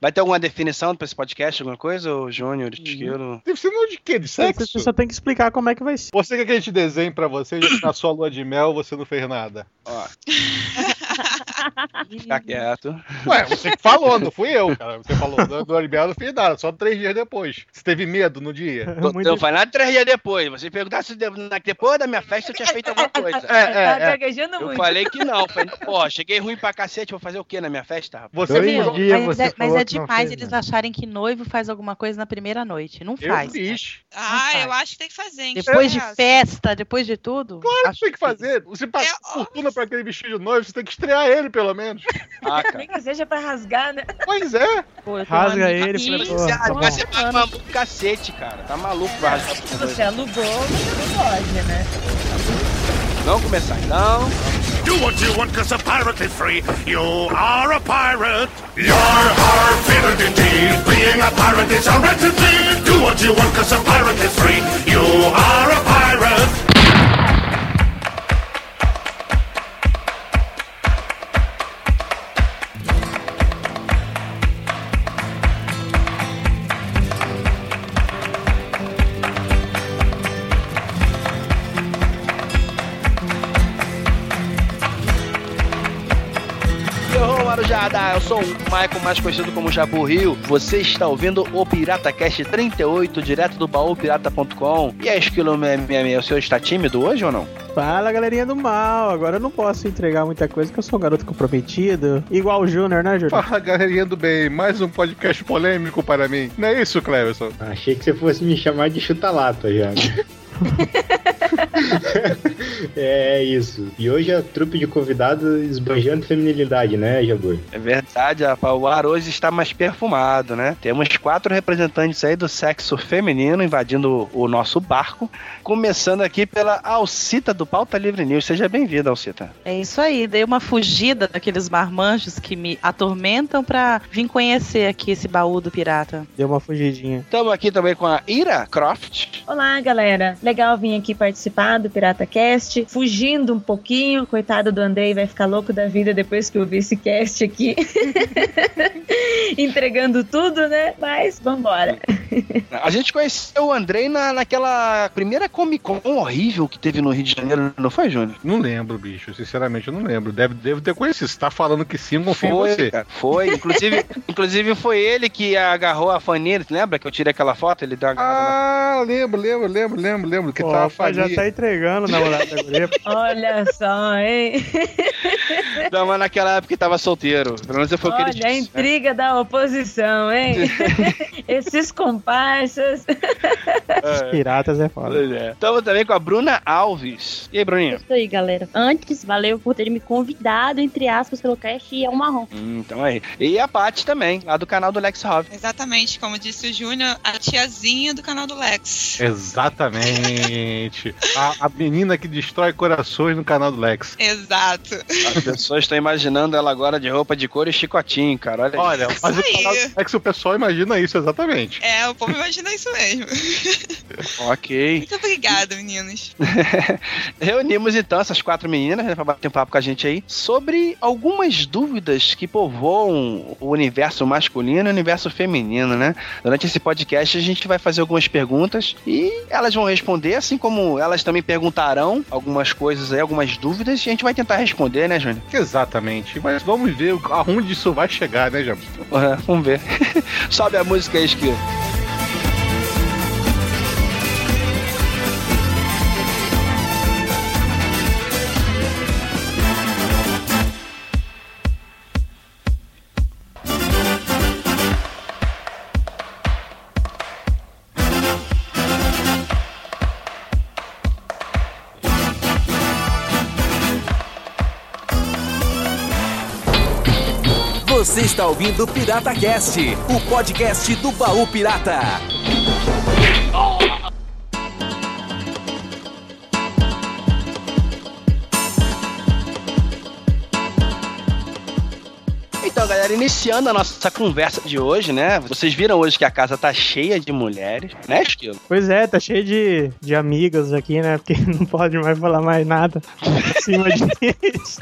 Vai ter alguma definição pra esse podcast, alguma coisa, ô Júnior, Esquilo? Definição de quê? De É, sexo? você só tem que explicar como é que vai ser. Você quer que a gente desenhe pra você na sua lua de mel você não fez nada? Ó. Fica quieto. Ué, você que falou, não fui eu, cara. Você falou do, do eu não fiz nada, só três dias depois. Você teve medo no dia? Muito- Eu falei nada três dias depois. Você perguntar se de- na- depois da minha festa eu tinha feito alguma coisa. É, Tá é, é. gaguejando Eu muito. falei que não. Falei, pô, cheguei ruim pra cacete, vou fazer o quê na minha festa, rapaz? Você Dois falou- dias Mas, você é, mas é não demais fez, eles né? acharem que noivo faz alguma coisa na primeira noite. Não Eu faz. fiz. Ah, faz. eu acho que tem que fazer, hein? Depois de festa, depois de tudo. Claro que tem que fazer. Você paga É fortuna pra aquele vestido de noivo, você tem que estrear ele, pelo menos. Ah, cara. Nem que seja pra rasgar, né? Pois é. Pô, uma Rasga amiga ele, pô, Você, tá você uma do cacete, cara. Tá maluco pra rasgar Se você alugou, você não pode, né? Vamos começar então. Do what you want cause a pirate is free. You are a pirate. You're our favorite indeed. Being a pirate is a right to. Do what you want cause a pirate is free. You are a pirate. Marujada, eu sou o Michael, mais conhecido como Jabu Rio. Você está ouvindo o PirataCast 38, direto do baúpirata.com. E a Esquilo 666, o senhor está tímido hoje ou não? Fala, galerinha do mal. Agora eu não posso entregar muita coisa, porque eu sou um garoto comprometido. Igual o Júnior, né, Júnior? Fala, galerinha do bem. Mais um podcast polêmico para mim. Não é isso, Cleverson? Achei que você fosse me chamar de chuta-lata já. né? é isso. E hoje a trupe de convidados esbanjando feminilidade, né, Jabur? É verdade, rapaz, o ar hoje está mais perfumado, né? Temos quatro representantes aí do sexo feminino invadindo o nosso barco. Começando aqui pela Alcita do Pauta Livre News. Seja bem-vinda, Alcita. É isso aí, dei uma fugida daqueles marmanjos que me atormentam pra vir conhecer aqui esse baú do pirata. Deu uma fugidinha. Estamos aqui também com a Ira Croft. Olá, galera. Legal vir aqui participar do Pirata Cast, fugindo um pouquinho. Coitado do Andrei, vai ficar louco da vida depois que eu vi esse cast aqui. Entregando tudo, né? Mas vambora. A gente conheceu o Andrei na, naquela primeira Comic Con horrível que teve no Rio de Janeiro, não foi, Júnior? Não lembro, bicho. Sinceramente, eu não lembro. Deve, devo ter conhecido. Você tá falando que sim, em Foi, você. cara, foi. Inclusive, inclusive foi ele que agarrou a faninha, lembra que eu tirei aquela foto? Ele deu uma na Ah, lembro, lembro, lembro, lembro, lembro. Que Pô, tava já tá entregando na namorada da guria. Olha só, hein? Não, mas naquela época tava solteiro. Pelo menos foi o que ele Olha a disse. né? intriga da oposição, hein? Esses comparsas. É. Piratas é foda. É. Estamos também com a Bruna Alves. E aí, Bruninha? Isso aí, galera. Antes, valeu por terem me convidado, entre aspas, pelo cast e é um marrom. Hum, então aí. E a Paty também, lá do canal do Lex Hov. Exatamente, como disse o Júnior, a tiazinha do canal do Lex. Exatamente. A, a menina que destrói corações no canal do Lex. Exato. As pessoas estão imaginando ela agora de roupa de couro e chicotinho, cara. Olha, Olha, mas o aí. canal do Lex o pessoal imagina isso, exatamente. É, o povo imagina isso mesmo. ok. Muito obrigada, meninos. Reunimos então essas quatro meninas né, para bater um papo com a gente aí sobre algumas dúvidas que povoam o universo masculino e o universo feminino, né? Durante esse podcast a gente vai fazer algumas perguntas e elas vão responder, assim como elas também perguntarão algumas coisas aí, algumas dúvidas, e a gente vai tentar responder, né, Júnior? Exatamente. Mas vamos ver aonde isso vai chegar, né, Jabu? Uhum, vamos ver. Sobe a música aí, Esquilo. Está ouvindo o Pirata Cast, o podcast do Baú Pirata. Então, galera, iniciando a nossa conversa de hoje, né? Vocês viram hoje que a casa tá cheia de mulheres, né, Esquilo? Pois é, tá cheio de, de amigas aqui, né? Porque não pode mais falar mais nada acima disso.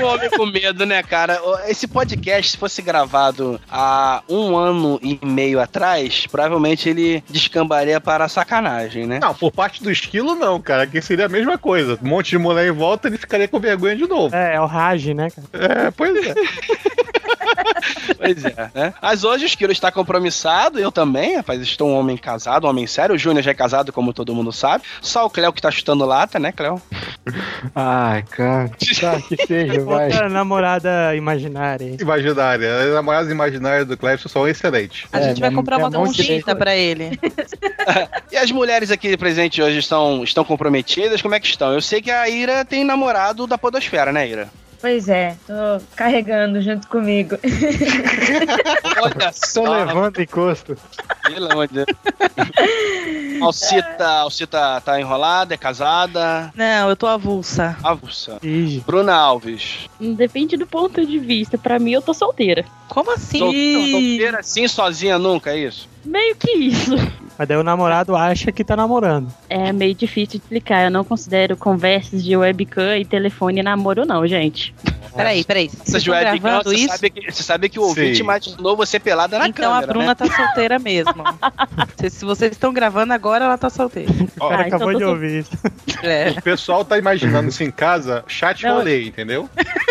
O homem com medo, né, cara? Esse podcast, se fosse gravado há um ano e meio atrás, provavelmente ele descambaria para a sacanagem, né? Não, por parte do esquilo, não, cara. Que seria a mesma coisa. Um monte de mulher em volta, ele ficaria com vergonha de novo. É, é o Raj, né, cara? É, pois é. Pois é, né? Mas hoje o Esquilo está compromissado, eu também, rapaz, estou um homem casado, um homem sério. O Júnior já é casado, como todo mundo sabe. Só o Cléo que tá chutando lata, né, Cléo? Ai, cara. Tá, que seja, vai. Outra namorada imaginária. Imaginária. As namoradas imaginárias do Cleves são excelentes. A É, gente vai mas comprar é uma um conchita pra ele. E as mulheres aqui presentes hoje estão, estão comprometidas? Como é que estão? Eu sei que a Ira tem namorado da Podosfera, né, Ira? Pois é, tô carregando junto comigo. Olha só, levando encosto. pelo amor de Deus. Alcita, Alcita tá enrolada, é casada. Não, eu tô avulsa. Avulsa. Ige. Bruna Alves. Depende do ponto de vista. Pra mim, eu tô solteira. Como assim? Sol- Solteira assim, sozinha nunca, é isso? Meio que isso. Mas daí o namorado acha que tá namorando. É meio difícil de explicar. Eu não considero conversas de webcam e telefone namoro, não, gente. Peraí, peraí. Vocês estão webcams, gravando você isso? sabe, que, você sabe que o ouvinte Sim. imaginou você pelada na então câmera, a Bruna né? tá solteira mesmo. se, se vocês estão gravando agora, ela tá solteira. O cara Ah, então acabou tô de sol- ouvir isso. É. O pessoal tá imaginando isso em casa, chat Não. rolê, entendeu?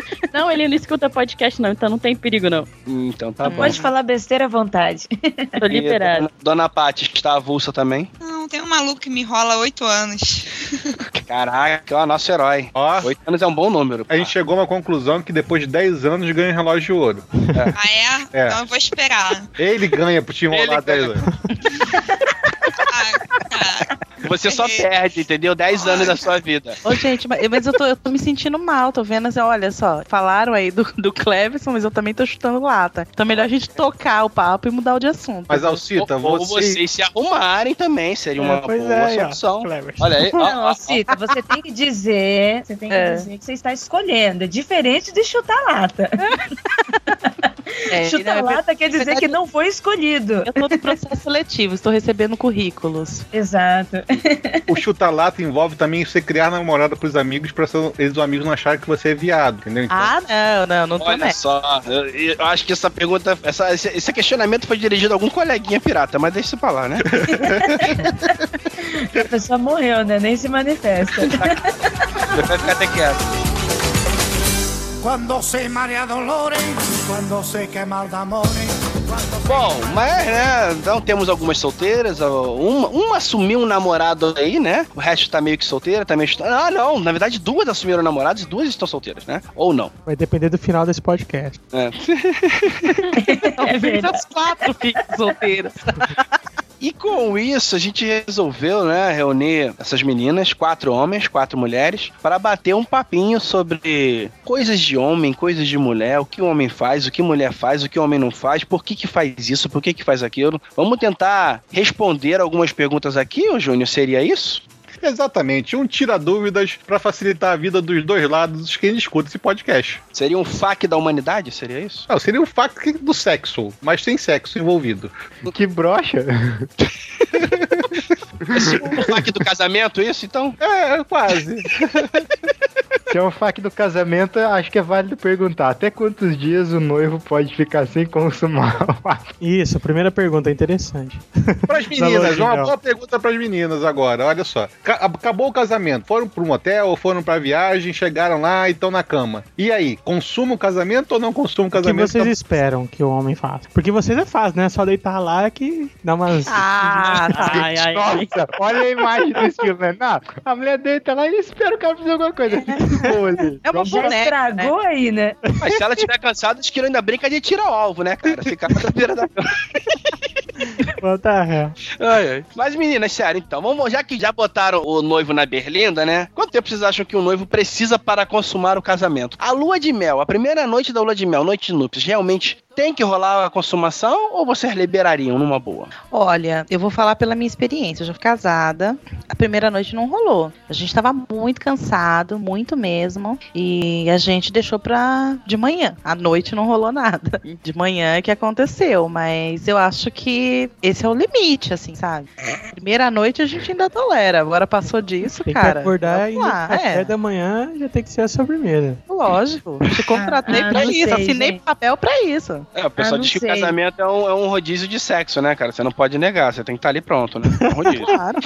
Não, ele não escuta podcast, não, então não tem perigo, não. Então tá bom. Pode falar besteira à vontade. Tô liberado. Dona, Dona Paty está avulsa também. Não, tem um maluco que me rola há oito anos. Caraca, ó, nosso herói. Ó, Oito anos é um bom número. a gente chegou a uma conclusão que depois de 10 anos ganha um relógio de ouro. Ah, é? É. Então eu vou esperar. Ele ganha por te enrolar Ele 10 ganha. anos. Você só perde, entendeu? Dez anos da sua vida. Ô, gente, mas, eu, tô, eu tô me sentindo mal, tô vendo assim, olha só, falaram aí do, do Cleverson, mas eu também tô chutando lata. Então é melhor a gente tocar o papo e mudar o de assunto. Mas Alcita, ou, ou você. vocês se arrumarem também, seria uma É, boa é, ó. solução. Clever. Olha aí, ó, Não, ó, ó. Cita, você tem que dizer, você tem que É. dizer que você está escolhendo. É diferente de chutar lata. É, é lata quer dizer verdade- que não foi escolhido. Eu tô no processo seletivo, estou recebendo currículos. Exato. O chuta-lata envolve também você criar namorada pros amigos pra eles os amigos não acharem que você é viado, entendeu? Então, Ah, não, não, não tô Olha nessa. só, eu, eu acho que essa pergunta, essa, esse, esse questionamento foi dirigido a algum coleguinha pirata, mas deixa isso pra lá, né? A pessoa morreu, né? Nem se manifesta. Vai ficar até quieto. Cuando se marea dolores, cuando se quema el amores. Bom, mas, né, então temos algumas solteiras, uma, uma assumiu um namorado aí, né? O resto tá meio que solteira, tá meio... Ah, não, na verdade duas assumiram namorados e duas estão solteiras, né? Ou não. Vai depender do final desse podcast. É. É verdade. As quatro ficam solteiras. E com isso, a gente resolveu, né, reunir essas meninas, quatro homens, quatro mulheres, para bater um papinho sobre coisas de homem, coisas de mulher, o que o homem faz, o que mulher faz, o que o homem não faz, por que que faz isso, por que que faz aquilo. Vamos tentar responder algumas perguntas aqui, Júnior, seria isso? Exatamente, um tira dúvidas pra facilitar a vida dos dois lados dos quem escuta esse podcast. Seria um fac da humanidade, seria isso? Não, seria o fato do sexo, mas tem sexo envolvido. Que brocha. Esse o fac do casamento, isso, então? É, quase. Se é um fac do casamento, acho que é válido perguntar até quantos dias o noivo pode ficar sem consumar o fac. Isso, primeira pergunta, interessante. Pras meninas, Analogia, uma boa pergunta pras meninas agora, olha só. Ca- acabou o casamento, foram pra um hotel, foram pra viagem, chegaram lá e estão na cama. E aí, consuma o casamento ou não consuma o O que casamento? vocês esperam que o homem faça? Porque vocês é fácil, né? Só deitar lá que dá umas. Ah, tá. Ai, ai, ai. Nossa, olha a imagem desse filme, né? Não, a mulher deita lá e espera o cara fazer alguma coisa. Fica de boa ali. É uma boneca, estragou aí, né? Mas se ela estiver cansada, acho que ainda brinca de tira alvo, né, cara? Ficar na beira da cama. The hell? Ai, ai. Mas meninas, sério, então, vamos, já que já botaram o noivo na berlinda, né? Quanto tempo vocês acham que o noivo precisa para consumar o casamento? A lua de mel, a primeira noite da lua de mel, noite de núpcias, realmente tem que rolar a consumação ou vocês liberariam numa boa? Olha, eu vou falar pela minha experiência. Eu já fui casada. A primeira noite não rolou. A gente tava muito cansado, muito mesmo. E a gente deixou pra de manhã. À noite não rolou nada. De manhã é que aconteceu. Mas eu acho que esse é o limite, assim, sabe? Primeira noite a gente ainda tolera. Agora passou disso, Tem cara. que acordar e vamos no lá, café é. da manhã já tem que ser a sobremesa. Lógico. Te contratei Ah, pra não isso. sei, Assinei gente. papel pra isso. É, o pessoal Ah, não diz que sei. o casamento é um, é um rodízio de sexo, né, cara? Você não pode negar, você tem que estar ali pronto, né? É um rodízio. Claro.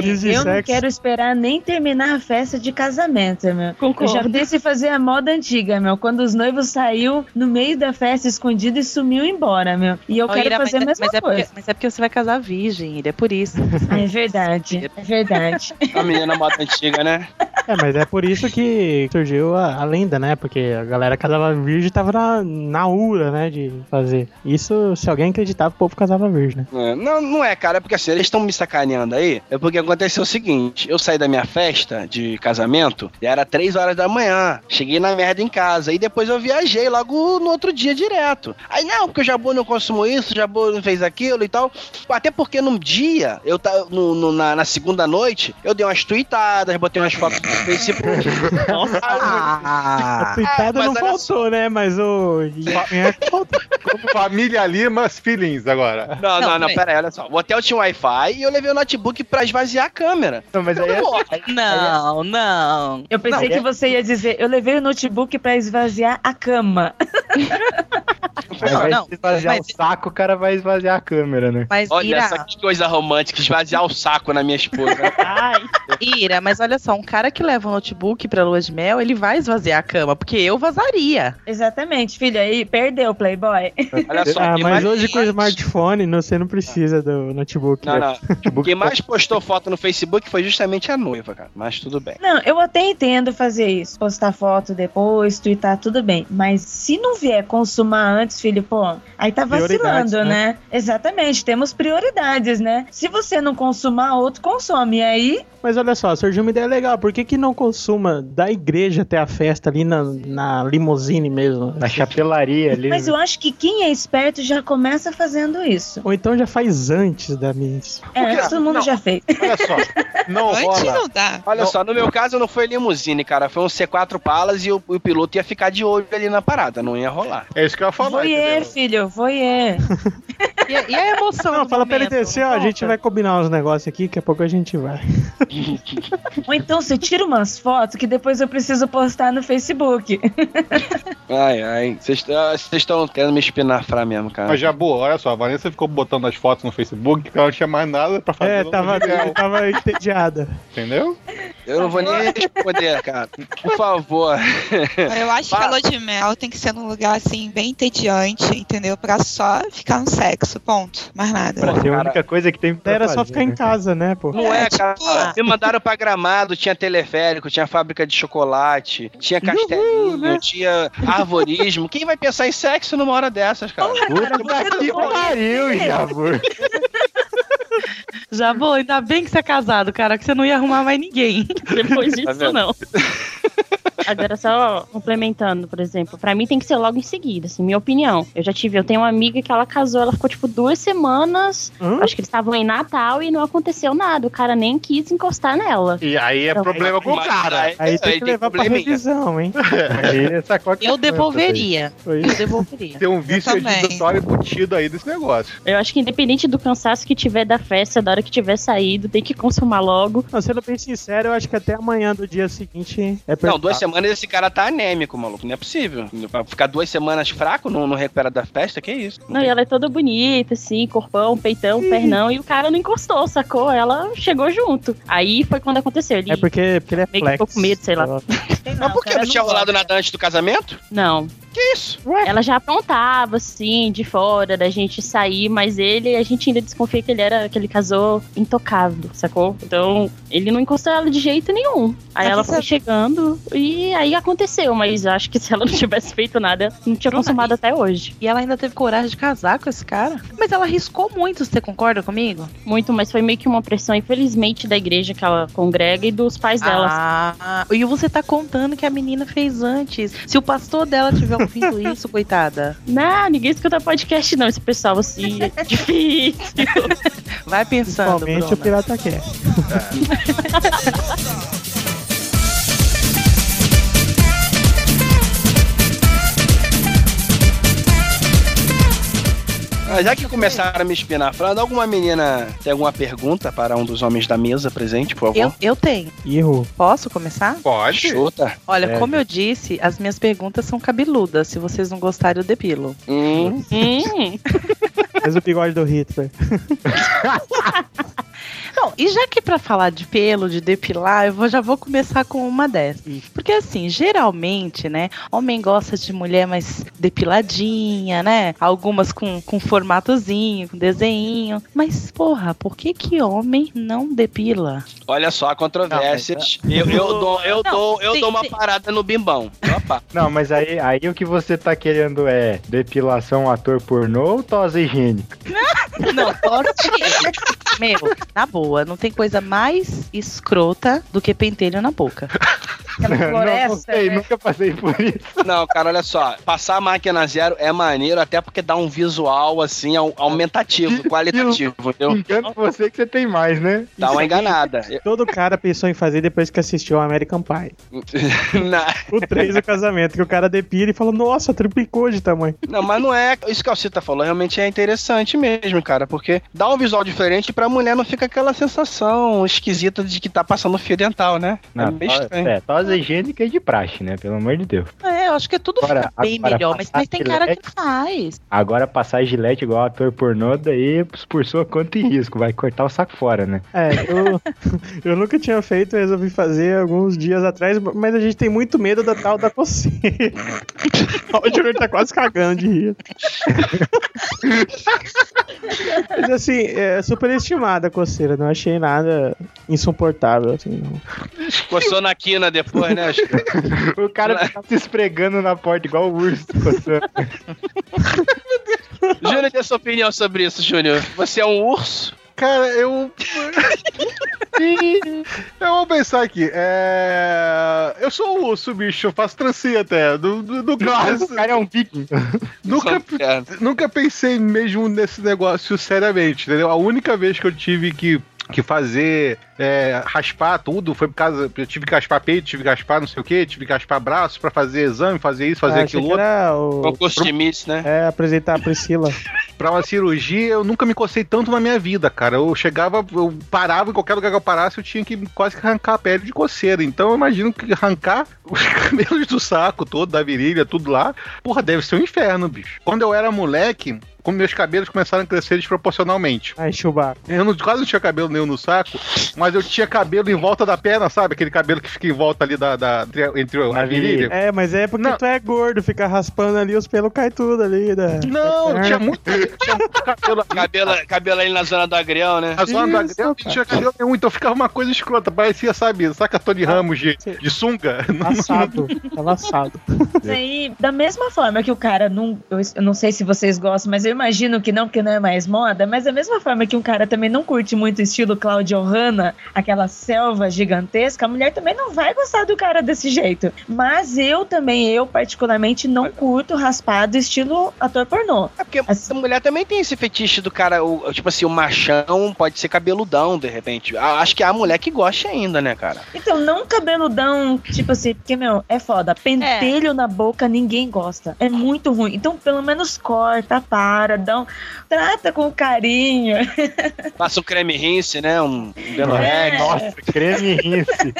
Diz de eu não sexo. quero esperar nem terminar a festa de casamento, meu. Eu já pensei em fazer a moda antiga, meu. Quando os noivos saiu no meio da festa escondido e sumiu embora, meu. E eu Ô, quero Ira, fazer mas, a mesma mas é coisa. porque, mas é porque você vai casar virgem, Ira, é por isso. É verdade, é verdade. A menina moda antiga, né? É, mas é por isso que surgiu a, a lenda, né? Porque a galera casava virgem e tava na, na ura, né? De fazer. Isso, se alguém acreditava, o povo casava virgem, né? É, Não, não é, cara, é porque assim, eles estão me sacaneando aí. É porque aconteceu o seguinte: eu saí da minha festa de casamento e era 3 horas da manhã. Cheguei na merda em casa. E depois eu viajei logo no outro dia direto. Aí, não, porque o Jabu não consumou isso, o Jabu não fez aquilo e tal. Até porque num dia, eu tá, no, no- na, na segunda noite, eu dei umas tweetadas, botei umas fotos no Facebook. a tuitada mas não olha faltou, né? Mas o. É. Família Limas Feelings agora. Não, não, Não, não, peraí. pera aí, olha só. O hotel tinha Wi-Fi e eu levei o notebook pra esvaziar a câmera. Não, mas aí é, Não, não. Eu pensei Não, que você ia dizer, eu levei o notebook pra esvaziar a cama. Vai não, esvaziar mas- o saco, o cara vai esvaziar a câmera, né? Mas Olha Ira, essa que coisa romântica, esvaziar o saco na minha esposa. Ai, Ira, mas olha só, um cara que leva um notebook pra lua de mel, ele vai esvaziar a cama, porque eu vazaria. Exatamente, filho, aí perdeu o Playboy. Olha só, Ah, mas mais- hoje com o smartphone você não precisa do notebook. Não, né? não. Quem mais postou foto no Facebook foi justamente a noiva, cara. Mas tudo bem. Não, eu até entendo fazer isso. Postar foto depois, twittar, tudo bem. Mas se não vier consumar antes, filho, pô, aí tá vacilando, né? né? Exatamente, temos prioridades, né? Se você não consumar, outro consome. E aí, Mas olha só, surgiu uma ideia legal. Por que, que não consuma da igreja até a festa ali na, na limusine mesmo? Na chapelaria ali. mas eu acho que quem é esperto já começa fazendo isso. Ou então já faz antes da miss. É, Porque- todo mundo não. já fez. Olha só, não Antes rola. não dá. Olha Não. só, no meu caso não foi limusine, cara. Foi um C4 Palas e o, o piloto ia ficar de olho ali na parada. Não ia rolar. É isso que eu ia falar. Voyeur, entendeu? filho, voyeur. E, a- e a emoção Não, do fala pra ele momento, descer, ó. A gente vai combinar uns negócios aqui, daqui a pouco a gente vai. Ou então você tira umas fotos que depois eu preciso postar no Facebook. Ai, ai. Vocês estão querendo me espinafrar mesmo, cara. Mas Jabu, olha só, a Vanessa ficou botando as fotos no Facebook porque ela não tinha mais nada pra fazer. É, tava, tava entediada. Entendeu? Eu não vou nem responder, cara. Por favor. Eu acho que a lua de mel tem que ser num lugar assim, bem entediante, entendeu? Pra só ficar no sexo, ponto. Mais nada. Pra ser a cara. única coisa que tem pra Era só fazer, ficar em né? casa, né, pô? Não é, É, cara. tipo- Me mandaram pra gramado, tinha teleférico, tinha fábrica de chocolate, tinha castelinho, né? tinha arvorismo. Quem vai pensar em sexo numa hora dessas, cara? Puta que pariu. Já vou, ainda bem que você é casado, cara, que você não ia arrumar mais ninguém. depois Tá disso vendo? não. Agora, só complementando, por exemplo, pra mim tem que ser logo em seguida, assim, minha opinião. Eu já tive, eu tenho uma amiga que ela casou, ela ficou tipo duas semanas, Hã? acho que eles estavam em Natal e não aconteceu nada, o cara nem quis encostar nela. E aí é Não, problema com o cara. aí- Aí tem aí que levar pra probleminha. revisão, hein? Aí essa qualquer Eu devolveria. Eu devolveria. Tem um vício editório embutido aí desse negócio. Eu acho que independente do cansaço que tiver da festa, da hora que tiver saído, tem que consumar logo. Não, sendo bem sincero, eu acho que até amanhã do dia seguinte é Não, duas semanas esse cara tá anêmico, maluco. Não é possível. Pra ficar duas semanas fraco, não, não recupera da festa, que isso? Não, e ela é toda bonita, assim, corpão, peitão, pernão, e o cara não encostou, sacou? Ela chegou junto. Aí foi quando aconteceu. Ele É porque, porque ele é meio que ficou flex. com medo, sei lá. Mas por que não tinha rolado nada antes do casamento? Não. Que isso? Ela já apontava, assim, de fora da gente sair, mas ele, a gente ainda desconfia que ele era, que ele casou intocável, sacou? Então, ele não encostou ela de jeito nenhum. Aí Mas ela foi chegando e aí aconteceu, mas acho que se ela não tivesse feito nada, não tinha consumado até hoje. E ela ainda teve coragem de casar com esse cara? Mas ela arriscou muito, você concorda comigo? Muito, mas foi meio que uma pressão, infelizmente, da igreja que ela congrega e dos pais dela. Ah, e você tá contando que a menina fez antes. Se o pastor dela tiver ouvindo isso, coitada? Não, ninguém escuta podcast, não. Esse pessoal assim é difícil. Vai pensando, Principalmente o Bruna. Pirata Cast. Ah, já que começaram a me espinar, falando, alguma menina tem alguma pergunta para um dos homens da mesa presente, por favor? Eu, eu tenho. Erro. Posso começar? Pode. Chuta. Olha, É. como eu disse, as minhas perguntas são cabeludas. Se vocês não gostarem, eu depilo. Hum, Hum, Faz o bigode do Hitler. Não, e já que pra falar de pelo, de depilar, eu vou, já vou começar com uma dessas. Porque assim, geralmente, né, homem gosta de mulher mais depiladinha, né? Algumas com, com formatozinho, com desenho. Mas, porra, por que que homem não depila? olha só, controvérsias. eu, eu dou, eu Não, dou, eu sim, dou uma sim. parada no bimbão. Opa. Não, mas aí, aí o que você tá querendo é depilação ator pornô ou tosa higiênica? Não, pode. Meu, na boa, não tem coisa mais escrota do que pentelho na boca. Aquela não, não floresta, sei, né? nunca passei por isso. Não, cara, olha só. Passar a máquina zero é maneiro, até porque dá um visual, assim, au- aumentativo, qualitativo, entendeu? Engano você que você tem mais, né? Dá uma enganada. Todo cara pensou em fazer depois que assistiu ao American Pie. O 3 do casamento, que o cara depila e fala, nossa, triplicou de tamanho. Não, mas não é. Isso que a Alcita falou realmente é interessante mesmo, cara, porque dá um visual diferente pra mulher não fica aquela sensação esquisita de que tá passando fio dental, né? é Não, meio to- estranho. é, tosa higiênica é de praxe, né? Pelo amor de Deus. É, eu acho que tudo Agora- fica bem agora melhor, mas, mas tem cara que faz. Agora passar gilete igual ator pornô, daí por sua conta e risco, vai cortar o saco fora, né? É, eu, eu nunca tinha feito, resolvi fazer alguns dias atrás, mas a gente tem muito medo da tal da coceira. o Júnior tá quase cagando de rir. Mas assim, é superestimada a coceira, não achei nada insuportável, assim, não. Coçou na quina depois, né? O cara tá se esfregando na porta igual o urso coçando. Júnior, tem sua opinião sobre isso, Júnior. Você é um urso? Cara, eu. eu vou pensar aqui. É... Eu sou um urso, bicho. Eu faço trancinha até. Du- Nunca, Nossa, o cara é um viking. nunca, nunca pensei mesmo nesse negócio seriamente, entendeu? A única vez que eu tive que, que fazer é, raspar tudo foi por causa. Eu tive que raspar peito, tive que raspar não sei o que, tive que raspar braço pra fazer exame, fazer isso, fazer Ah, aquilo outro. o... De Miss, né? É, apresentar a Priscila. Pra uma cirurgia, eu nunca me cocei tanto na minha vida, cara. Eu chegava, eu parava em qualquer lugar que eu parasse, eu tinha que quase que arrancar a pele de coceira. Então eu imagino que arrancar os cabelos do saco todo, da virilha, tudo lá, porra, deve ser um inferno, bicho. Quando eu era moleque, como meus cabelos começaram a crescer desproporcionalmente. Aí, Chewbacca. Eu não- quase não tinha cabelo nenhum no saco, mas eu tinha cabelo em volta da perna, sabe? Aquele cabelo que fica em volta ali da, da- entre, entre a Na virilha. É, mas é porque Não. tu é gordo, fica raspando ali, os pelos caem tudo ali. Da... Não, da tinha perna. muito, tinha muito cabelo Cabelo, cabelo ali na zona do agrião, né? A zona do Isso, agrelo não cara. tinha cabelo nenhum, então ficava uma coisa escrota. Parecia, sabe, saca Tony Ramos de, de sunga? Assado. Isso aí, da mesma forma que o cara não. Eu, eu não sei se vocês gostam, mas eu imagino que não, porque não é mais moda. Mas da mesma forma que um cara também não curte muito o estilo Claudio Hanna, aquela selva gigantesca, a mulher também não vai gostar do cara desse jeito. Mas eu também, eu particularmente, não curto raspado estilo ator pornô. É porque Assim- a mulher também tem esse fetiche do cara, o, tipo assim, o machão pode ser cabeludão, de repente. A- Acho que há mulher que gosta ainda, né, cara? Então, não cabeludão, tipo assim, porque, meu, é foda. Pentelho na boca, ninguém gosta. É muito ruim. Então, pelo menos corta, para, um, trata com carinho. Passa um creme rinse, né? Um Benorex. É. Nossa, creme rinse.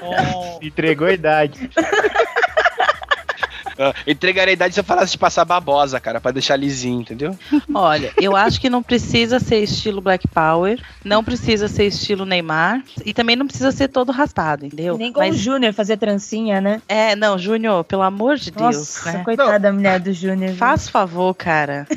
Entregou a idade. Entregaria a idade se eu falasse de passar babosa, cara, pra deixar lisinho, entendeu? Olha, eu acho que não precisa ser estilo Black Power, não precisa ser estilo Neymar e também não precisa ser todo raspado, entendeu? Nem como o Mas Júnior fazer trancinha, né? é, não, Júnior, pelo amor de Deus, Nossa, né? coitada da mulher do Júnior. Faz favor, cara.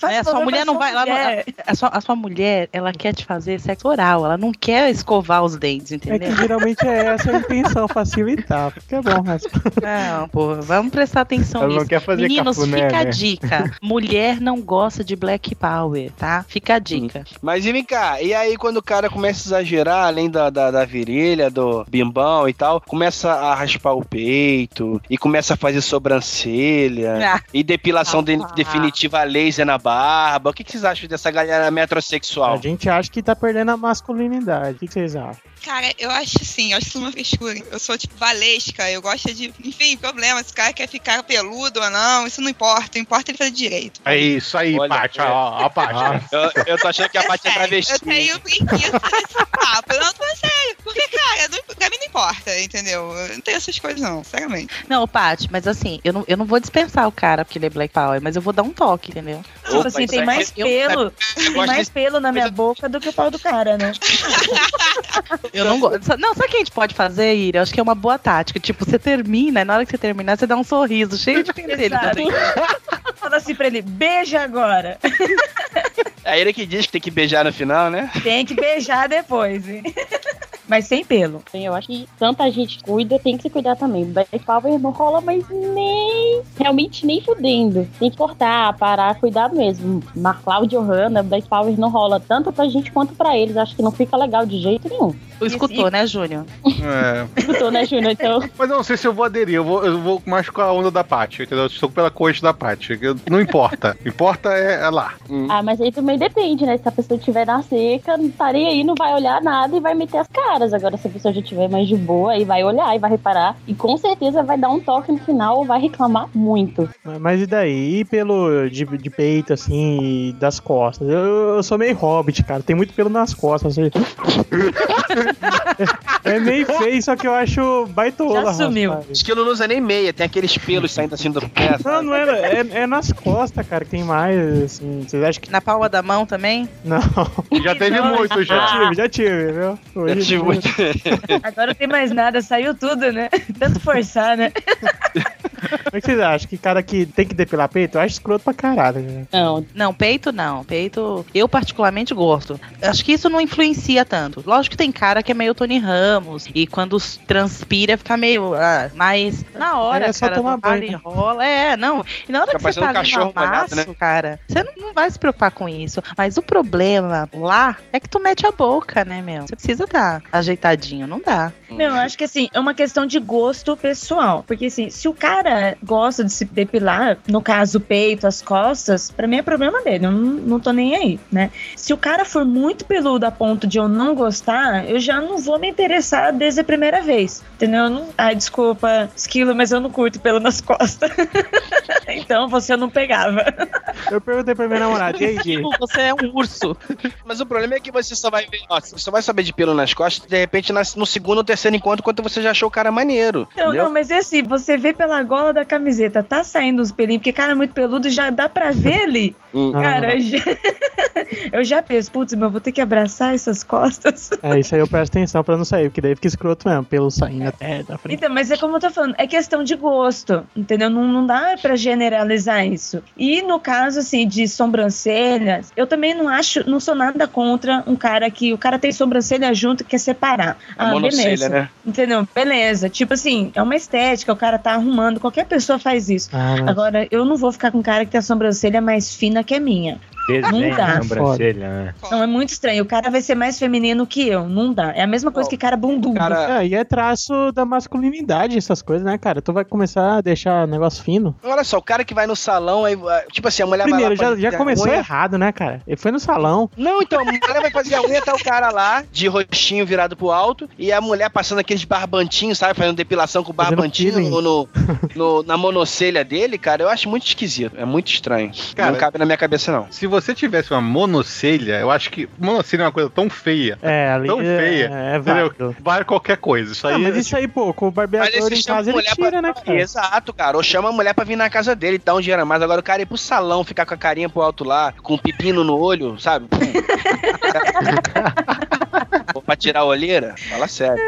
Faz É, a sua mulher não vai. ela a, sua, a sua mulher, ela quer te fazer sexo oral, ela não quer escovar os dentes, É que entendeu? geralmente é essa a intenção, facilitar. Fica bom, mas. Não, pô, vamos prestar atenção Ela não nisso. quer fazer Meninos, cafuné, fica a né? dica. Mulher não gosta de Black Power, tá? Fica a dica. Mas e vem cá, e aí quando o cara começa a exagerar, além da, da, da virilha, do bimbão e tal, começa a raspar o peito, e começa a fazer sobrancelha, Ah. e depilação de- Ah. definitiva a laser na barba. O que, que vocês acham dessa galera A metrosexual? gente acha que tá perdendo a masculinidade. O que que vocês acham? Cara, eu acho assim, eu acho isso uma frescura. Eu sou, tipo, valesca, eu gosto de. Enfim, problema. Se o cara quer ficar peludo ou não, isso não importa. Importa ele fazer direito. É isso aí, Olha, Paty. é. Ó, ó, Paty. Eu, eu tô achando que a parte é Sério, travesti. eu tenho preguiça desse papo. Eu não tô sério. Porque, cara, não, pra mim não importa, entendeu? Eu não tenho essas coisas, não, sinceramente. Não, Paty, mas assim, eu não, eu não vou dispensar o cara porque ele é Black Power, mas eu vou dar um toque, entendeu? Tipo Opa, assim, isso tem mais eu- pelo. Tem gosto mais desse- pelo na minha boca do que o pau do cara, né? Eu não gosto. Não, sabe o que a gente pode fazer, Ira? Eu acho que é uma boa tática. Tipo, você termina, e na hora que você terminar, você dá um sorriso cheio de pentelho também. Fala assim pra ele, beija agora. É ele que diz que tem que beijar no final, né? Tem que beijar depois, hein? Mas sem pelo. Eu acho que tanta gente cuida, tem que se cuidar também. Black Power não rola, mas nem. Realmente nem fudendo. Tem que cortar, parar, cuidar mesmo. Marclau de Ohana, Black Power não rola tanto pra gente quanto pra eles. Acho que não fica legal de jeito nenhum. Tu escutou, né, Júnior? É. Escutou, né, Júnior? Então. Mas eu não sei se eu vou aderir, eu vou, eu vou mais com a onda da Paty, entendeu? Eu estou pela coxa da Paty. Não importa. importa é, é lá. Ah, mas aí também depende, né? Se a pessoa estiver na seca, não estaria aí, não vai olhar nada e vai meter as caras. Agora, se a pessoa já estiver mais de boa, aí vai olhar e vai reparar. E com certeza vai dar um toque no final ou vai reclamar muito. Mas e daí? E pelo de, de peito, assim, e das costas? Eu, eu sou meio hobbit, cara. Tem muito pelo nas costas. assim. é, é meio feio, só que eu acho baitola. Já sumiu. rapaz. Esquilo não usa nem meia, tem aqueles pelos saindo assim do pé. Não, não é, é, é nas costas, cara, que tem mais, assim. Vocês acham que. Na palma da mão também? Não. Já teve Não, muito, Já já. tive, já tive, viu? Hoje- tive muito. Agora não tem mais nada, saiu tudo, né? Tanto forçar, né? Como é que vocês acham? Que cara que tem que depilar peito? Eu acho escroto pra caralho, né? Não, Não, peito não. Peito, eu particularmente gosto. Acho que isso não influencia tanto. Lógico que tem cara que é meio Tony Ramos e quando transpira fica meio. ah, mas na hora, É só cara, tomar banho. rola. É, não. E na hora Fica que você tá um ali cachorro molhado, amasso, cara, você não, não vai se preocupar com isso. Mas o problema lá é que tu mete a boca, né, meu? Você precisa dar ajeitadinho, não dá. Meu, eu acho que assim, é uma questão de gosto pessoal. Porque assim, se o cara gosta de se depilar, no caso o peito, as costas, pra mim é problema dele. Eu não, não tô nem aí, né? Se o cara for muito peludo a ponto de eu não gostar, eu já não vou me interessar desde a primeira vez. Entendeu? Eu não... Ai, desculpa, esquilo, mas eu não curto pelo nas costas. então você não pegava. Eu perguntei pra minha namorada, e aí, Gui? Você é um urso. Mas o problema é que você só vai ver, ó, você só vai saber de pelo nas costas, de repente no segundo ou terceiro encontro, quando você já achou o cara maneiro. Não, entendeu? não, mas é assim, você vê pela gola da camiseta, tá saindo os pelinhos, porque cara é muito peludo, já dá pra ver ali. Hum. Ah, Cara, eu já, eu já penso, putz, mas eu vou ter que abraçar essas costas. É, isso aí eu presto atenção pra não sair, porque daí fica escroto mesmo, pelo saindo até da frente. Então, mas é como eu tô falando, é questão de gosto, entendeu? Não, não dá pra generalizar isso. E no caso, assim, de sobrancelhas, eu também não acho, não sou nada contra um cara que o cara tem sobrancelha junto e quer separar. A Ah, beleza. né? Entendeu? Beleza. Tipo assim, é uma estética, o cara tá arrumando, qualquer pessoa faz isso. Ah, Agora, eu não vou ficar com cara que tem a sobrancelha mais fina que a minha. Desenho Não dá. sobrancelha, né? Não, é muito estranho. O cara vai ser mais feminino que eu. Não dá. É a mesma coisa que cara bundudo. Cara, É, e é traço da masculinidade, essas coisas, né, cara? Tu vai começar a deixar negócio fino. olha só, o cara que vai no salão, aí, ah, tipo assim, a mulher Primeiro, vai lá já, já começou unha. errado, né, cara? Ele foi no salão. Não, então, a mulher vai fazer a unha, tá o cara lá, de rostinho virado pro alto, e a mulher passando aqueles barbantinhos, sabe? Fazendo depilação com barbantinho no, no- no- na monocelha dele, cara, eu acho muito esquisito. É muito estranho. Cara, não cabe na minha cabeça, não. Se você tivesse uma monocelha, eu acho que monocelha é uma coisa tão feia. É, ali Tão é, feia. É, entendeu? válido. Vale qualquer coisa. Isso aí Ah, mas é, isso aí, pô, com o barbeador em casa ele tira, pra... né, cara? Exato, cara. Ou chama a mulher pra vir na casa dele, dá um dinheiro a mais. Agora o cara ir pro salão, ficar com a carinha pro alto lá, com um pepino no olho, sabe? pra tirar a olheira? Fala sério.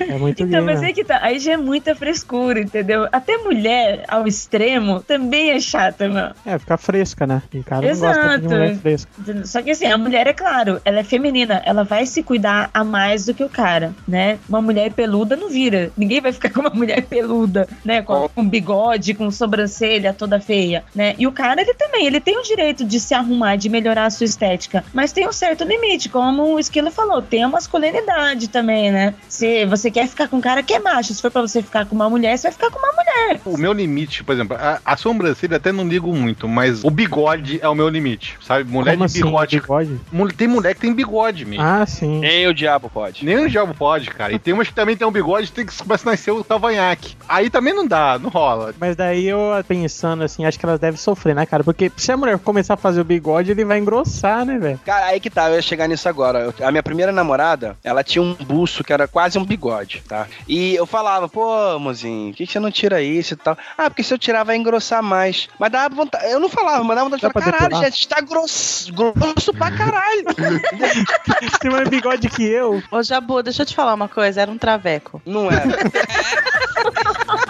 É muito Então, mas aí que tá. Aí já é muita frescura, entendeu? Até mulher ao extremo também é chata, mano. É, fica fresca, né? E cara não gosta Exato. de mulher fresca. Só que assim, a mulher, é claro, ela é feminina, ela vai se cuidar a mais do que o cara, né? Uma mulher peluda não vira. Ninguém vai ficar com uma mulher peluda, né? Com, com bigode, com sobrancelha toda feia, né? E o cara, ele também, ele tem o direito de se arrumar, de melhorar a sua estética, mas tem um certo limite, como o Esquilo falou, tem a masculinidade também, né? Se você quer ficar com um cara que é macho, se for pra você ficar com uma mulher, você vai ficar com uma mulher. O meu limite, por exemplo, a, a sobrancelha até não ligo muito, mas o bigode é o meu limite, sabe? Mulher Como de assim, bigode. bigode? Mul- Tem mulher que tem bigode mesmo. Ah, sim. Nem o diabo pode. Nem o diabo pode, cara. E tem umas que também tem um bigode tem que começa a nascer o cavanhaque. Aí também não dá, não rola. Mas daí eu pensando assim, acho que elas devem sofrer, né, cara? Porque se a mulher começar a fazer o bigode, ele vai engrossar, né, velho? Cara, aí que tá, eu ia chegar nisso agora. Eu- a minha primeira namorada, ela tinha um buço que era quase um bigode, tá? E eu falava, pô, mozinho, por que, que você não tira isso e tal? Ah, porque se eu tirar vai engrossar mais. Mas dava vontade, eu não falava, mas dava vontade de falar, pra caralho, gente, tá grosso, grosso pra caralho. Tem mais bigode que eu. Ô, Jabu, deixa eu te falar uma coisa, era um traveco. Não era.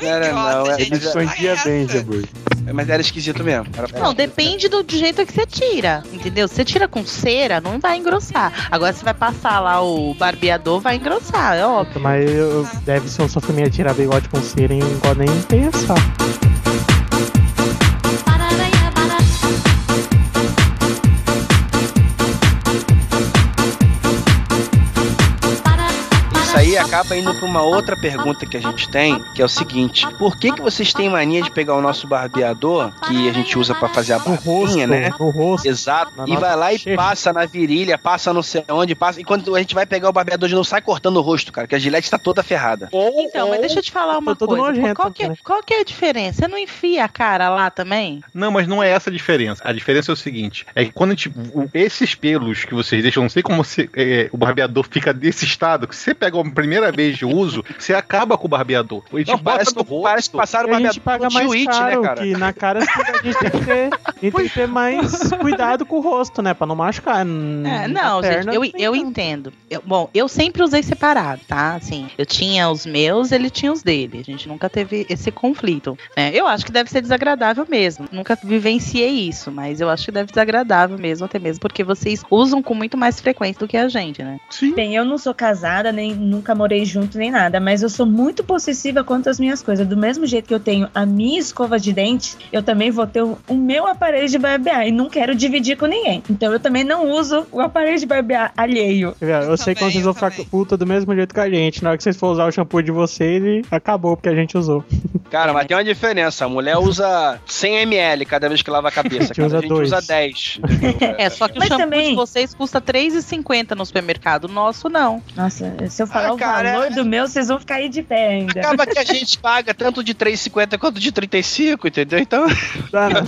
Não era, não. Era, gente, Escondia essa. bem, Jabur. mas era esquisito mesmo. Era- Não, depende do jeito que você tira, entendeu? Se você tira com cera, não vai engrossar. Agora, se vai passar lá o barbeador, vai engrossar, é óbvio. Mas eu- deve ser um sofrimento tirar bigode com cera, hein? Não pode nem pensar. Acaba indo pra uma outra pergunta que a gente tem, que é o seguinte: por que que vocês têm mania de pegar o nosso barbeador, que a gente usa pra fazer a barbinha, né? no rosto. Exato. E vai lá e passa na virilha, passa não sei onde, passa. E quando a gente vai pegar o barbeador de novo, sai cortando o rosto, cara, que a gilete tá toda ferrada. Então, mas deixa eu te falar uma todo coisa. nojento Qual que, é, qual que é a diferença? Você não enfia a cara lá também? Não, mas não é essa a diferença. A diferença é o seguinte: é que quando a gente. o- esses pelos que vocês deixam, não sei como você- é, o barbeador fica desse estado, que você pega a primeira vez de uso, você acaba com o barbeador. A gente Não, parece, no que, parece que rosto. passaram o a gente barbeador paga mais Twitch, caro, né, cara? que na cara assim, a gente tem que ter, gente tem que ter mais cuidado com o rosto, né? Pra não machucar. É, Na não, gente, perna eu, tem eu tanto. entendo. Eu- bom, eu sempre usei separado, tá? Assim, eu tinha os meus, ele tinha os dele. A gente nunca teve esse conflito. né? Eu acho que deve ser desagradável mesmo. Nunca vivenciei isso, mas eu acho que deve ser desagradável mesmo, até mesmo porque vocês usam com muito mais frequência do que a gente, né? Sim. Bem, eu não sou casada, nem nunca morei junto, nem nada, mas eu sou muito possessiva quanto às minhas coisas. Do mesmo jeito que eu tenho a minha escova de dente, eu também vou ter o, o meu aparelho de barbear e não quero dividir com ninguém. Então eu também não uso o aparelho de barbear alheio. Eu, eu sei que vocês vão ficar puta do mesmo jeito que a gente. Na hora que vocês for usar o shampoo de vocês, e acabou, porque a gente usou. Cara, mas tem uma diferença. A mulher usa 100 ml cada vez que lava a cabeça. gente cara. usa a gente dois. usa 10. entendeu? É, só que Mas o shampoo também- de vocês custa R$3,50 no supermercado. O nosso não. Nossa, se eu falar Ah, o cara, valor é- do meu, vocês vão ficar aí de pé ainda. Acaba que a gente paga tanto de 3,50 quanto de 35, entendeu? Então. Não.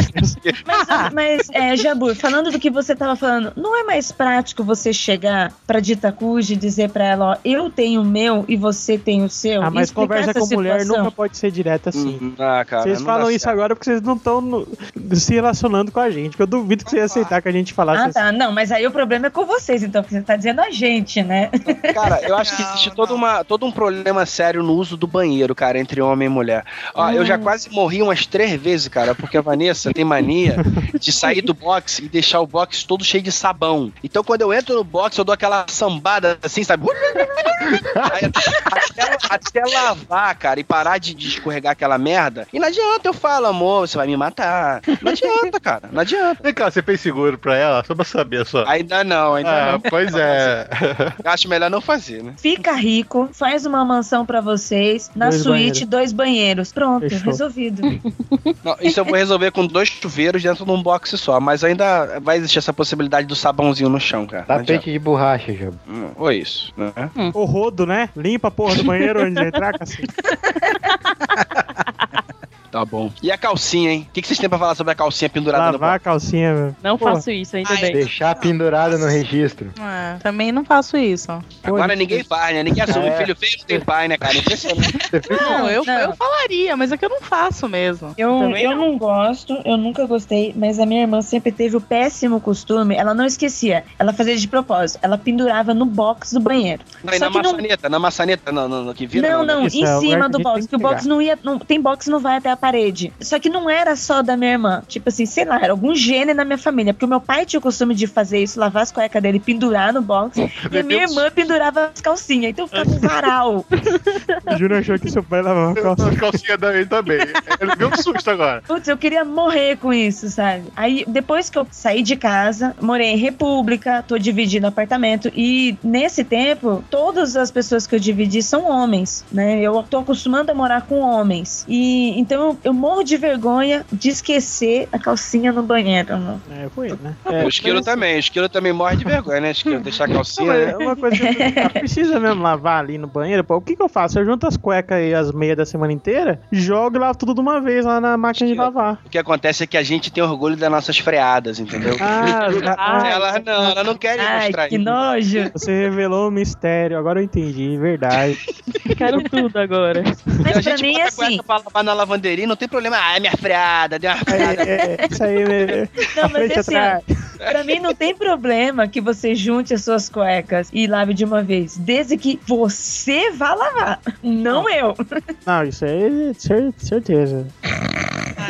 Mas, mas é, Jabur, falando do que você tava falando, não é mais prático você chegar pra Dita Cuji e dizer pra ela, ó, eu tenho o meu e você tem o seu? Ah, mas conversa com mulher situação? nunca pode ser direta assim. Hum, Ah, cara. Vocês falam isso certo. agora porque vocês não estão se relacionando com a gente. Que eu duvido que você ia aceitar que a gente falasse Ah, assim. tá. Não, mas aí o problema é com vocês, então, porque você tá dizendo a gente, né? Cara, eu acho que Não, existe não. todo, uma, todo um problema sério no uso do banheiro, cara, entre homem e mulher. Ó, eu Hum. já quase morri umas três vezes, cara, porque a Vanessa tem mania de sair do box e deixar o box todo cheio de sabão. Então quando eu entro no box, eu dou aquela sambada assim, sabe? Aí, até, até lavar, cara, e parar de, de escorregar aquela merda. E não adianta, eu falo, amor, você vai me matar. Não adianta, cara, não adianta. Vem cá, você fez seguro pra ela, só pra saber só. Ainda não, ainda Ah, não. pois é. Eu acho melhor não fazer, né? Fica rico, faz uma mansão pra vocês, na Dois suíte, banheiros. dois banheiros. Pronto, Fechou. resolvido. Não, isso eu vou resolver com dois chuveiros dentro de um box só, mas ainda vai existir essa possibilidade do sabãozinho no chão, cara. Tapete de borracha, Jabur. Hum, Ou isso, né? O rodo, né? Limpa a porra do banheiro onde entrar, assim. Tá bom. E a calcinha, hein? O que, que vocês têm pra falar sobre a calcinha pendurada no Lavar a calcinha, meu. Não Pô. faço isso ainda Ai, bem. Deixar pendurada no registro. É, também não faço isso. Agora ninguém faz, né? Ninguém assume. É. Filho feio não tem pai, né, cara? Não, eu, Não. eu falaria, mas é que eu não faço mesmo. Eu, Também eu não gosto, eu nunca gostei, mas a minha irmã sempre teve o péssimo costume, ela não esquecia, ela fazia de propósito, ela pendurava no box do banheiro. Não, e Só na que não- maçaneta, na maçaneta no- no que vira. não, não, Isso, em é cima do box, que o box não ia, não, tem box que não vai até a parede. Só que não era só da minha irmã, tipo assim, sei lá, era algum gênio na minha família, porque o meu pai tinha o costume de fazer isso, lavar as cuecas dele, pendurar no box, e a minha irmã pendurava as calcinhas, então ficava um varal. O Júnior achou que seu pai lavava a calcinha. As calcinhas dele também. Ele viu um susto agora. Putz, eu queria morrer com isso, sabe? Aí, depois que eu saí de casa, morei em República, tô dividindo apartamento. E nesse tempo, todas as pessoas que eu dividi são homens, né? Eu tô acostumando a morar com homens. E então eu, eu morro de vergonha de esquecer a calcinha no banheiro. mano. É, foi, né? o esquilo também. O esquilo também morre de vergonha, né? Esquilo, deixar a Não, calcinha, mas né? é uma coisa que precisa mesmo lavar ali no banheiro? Pô, o que, que eu faço? Eu junto as cuecas e as meias da semana inteira, jogo e lavo tudo de uma vez lá na máquina de lavar. O que acontece é que a gente tem orgulho das nossas freadas, entendeu? Ah, ah, ela não, ela não quer Ai, mostrar que isso. nojo. você revelou o mistério, agora eu entendi, verdade. Quero tudo agora. Mas a pra gente mim é bota a cueca assim. pra lavar na lavanderia, não tem problema. Ah, é minha freada, deu uma freada. É, é, isso aí, né? Não, mas frente assim, atrás. Pra mim não tem problema que você junte as suas cuecas e lave de uma vez, desde que você vá lavar, não eu. Não, isso aí é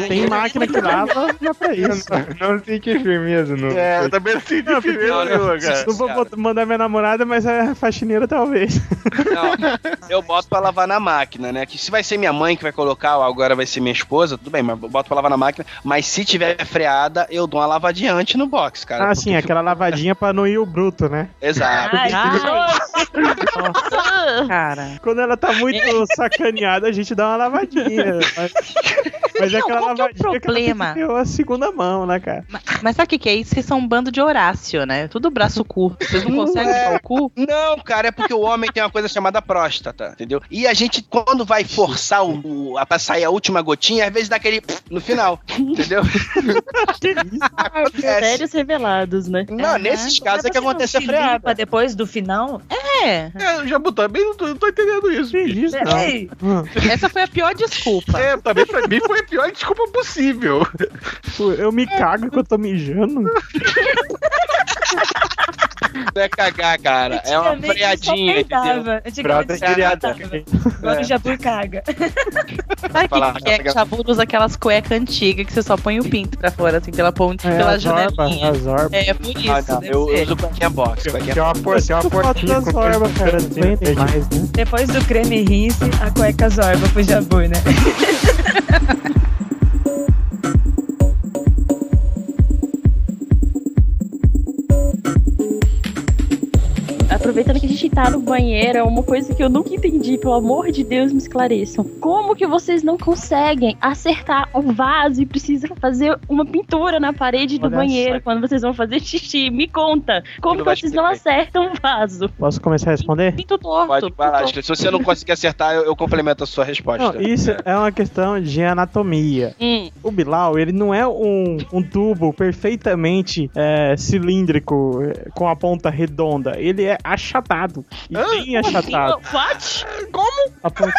Tem máquina que lava, dá pra isso. Não, não senti firmeza no. É, eu também não senti Não, firmeza nenhuma, cara. Não vou mandar minha namorada, mas a faxineira talvez. Não, eu boto pra lavar na máquina, né? Que se vai ser minha mãe que vai colocar, ou agora vai ser minha esposa, tudo bem, mas eu boto pra lavar na máquina. Mas se tiver freada, eu dou uma lavadinha antes no box, cara. Ah, sim, fica- aquela lavadinha pra não ir o bruto, né? Exato. Ai, nojo. Cara. Quando ela tá muito sacaneada, a gente dá uma lavadinha. Mas, mas é Não, aquela qual que é o que problema? ela fica a segunda mão, né, cara? Ma- Mas sabe o que, que é isso? Vocês são um bando de Horácio, né? Tudo braço curto. Vocês não conseguem é. usar o cu? Não, cara, é porque o homem tem uma coisa chamada próstata, entendeu? E a gente, quando vai forçar o, o, a, pra sair a última gotinha, às vezes dá aquele no final, entendeu? Mistérios revelados, né? Não, Aham. nesses casos é que Mas acontece a freada. depois do final? É. É, já botou bem, não tô, não tô entendendo isso. Que isso, não. Essa foi a pior desculpa. É, também pra mim foi pior desculpa possível. eu me cago enquanto eu tô mijando. Não é cagar, cara. É uma freadinha, Fralda peidava. Agora o Jabur caga. Sabe o Falar, que, que é Chabur usa aquelas cuecas antigas que você só põe o pinto pra fora, assim, pela ponte, É, pela janelinha. É, por isso. Ah, não, eu ser. uso cuequinha box. Cuequinha Tem uma, por, tem uma portinha com zorba, cara. Né? Depois do creme rinse, a cueca zorba pro Jabur, né? Aproveitando que a gente tá no banheiro, é uma coisa que eu nunca entendi, pelo amor de Deus, me esclareçam. Como que vocês não conseguem acertar o vaso e precisam fazer uma pintura na parede do Olha banheiro só. quando vocês vão fazer xixi? Me conta. Como que vocês não acertam o vaso? Posso começar a responder? Pinto torto. Pode pinto falar, torto. se você não conseguir acertar, eu, eu complemento a sua resposta. Não, isso é uma questão de anatomia. Hum, O Bilal, ele não é um, um tubo perfeitamente é, cilíndrico é, com a ponta redonda. Ele é achatado. E bem achatado. What? A ponta...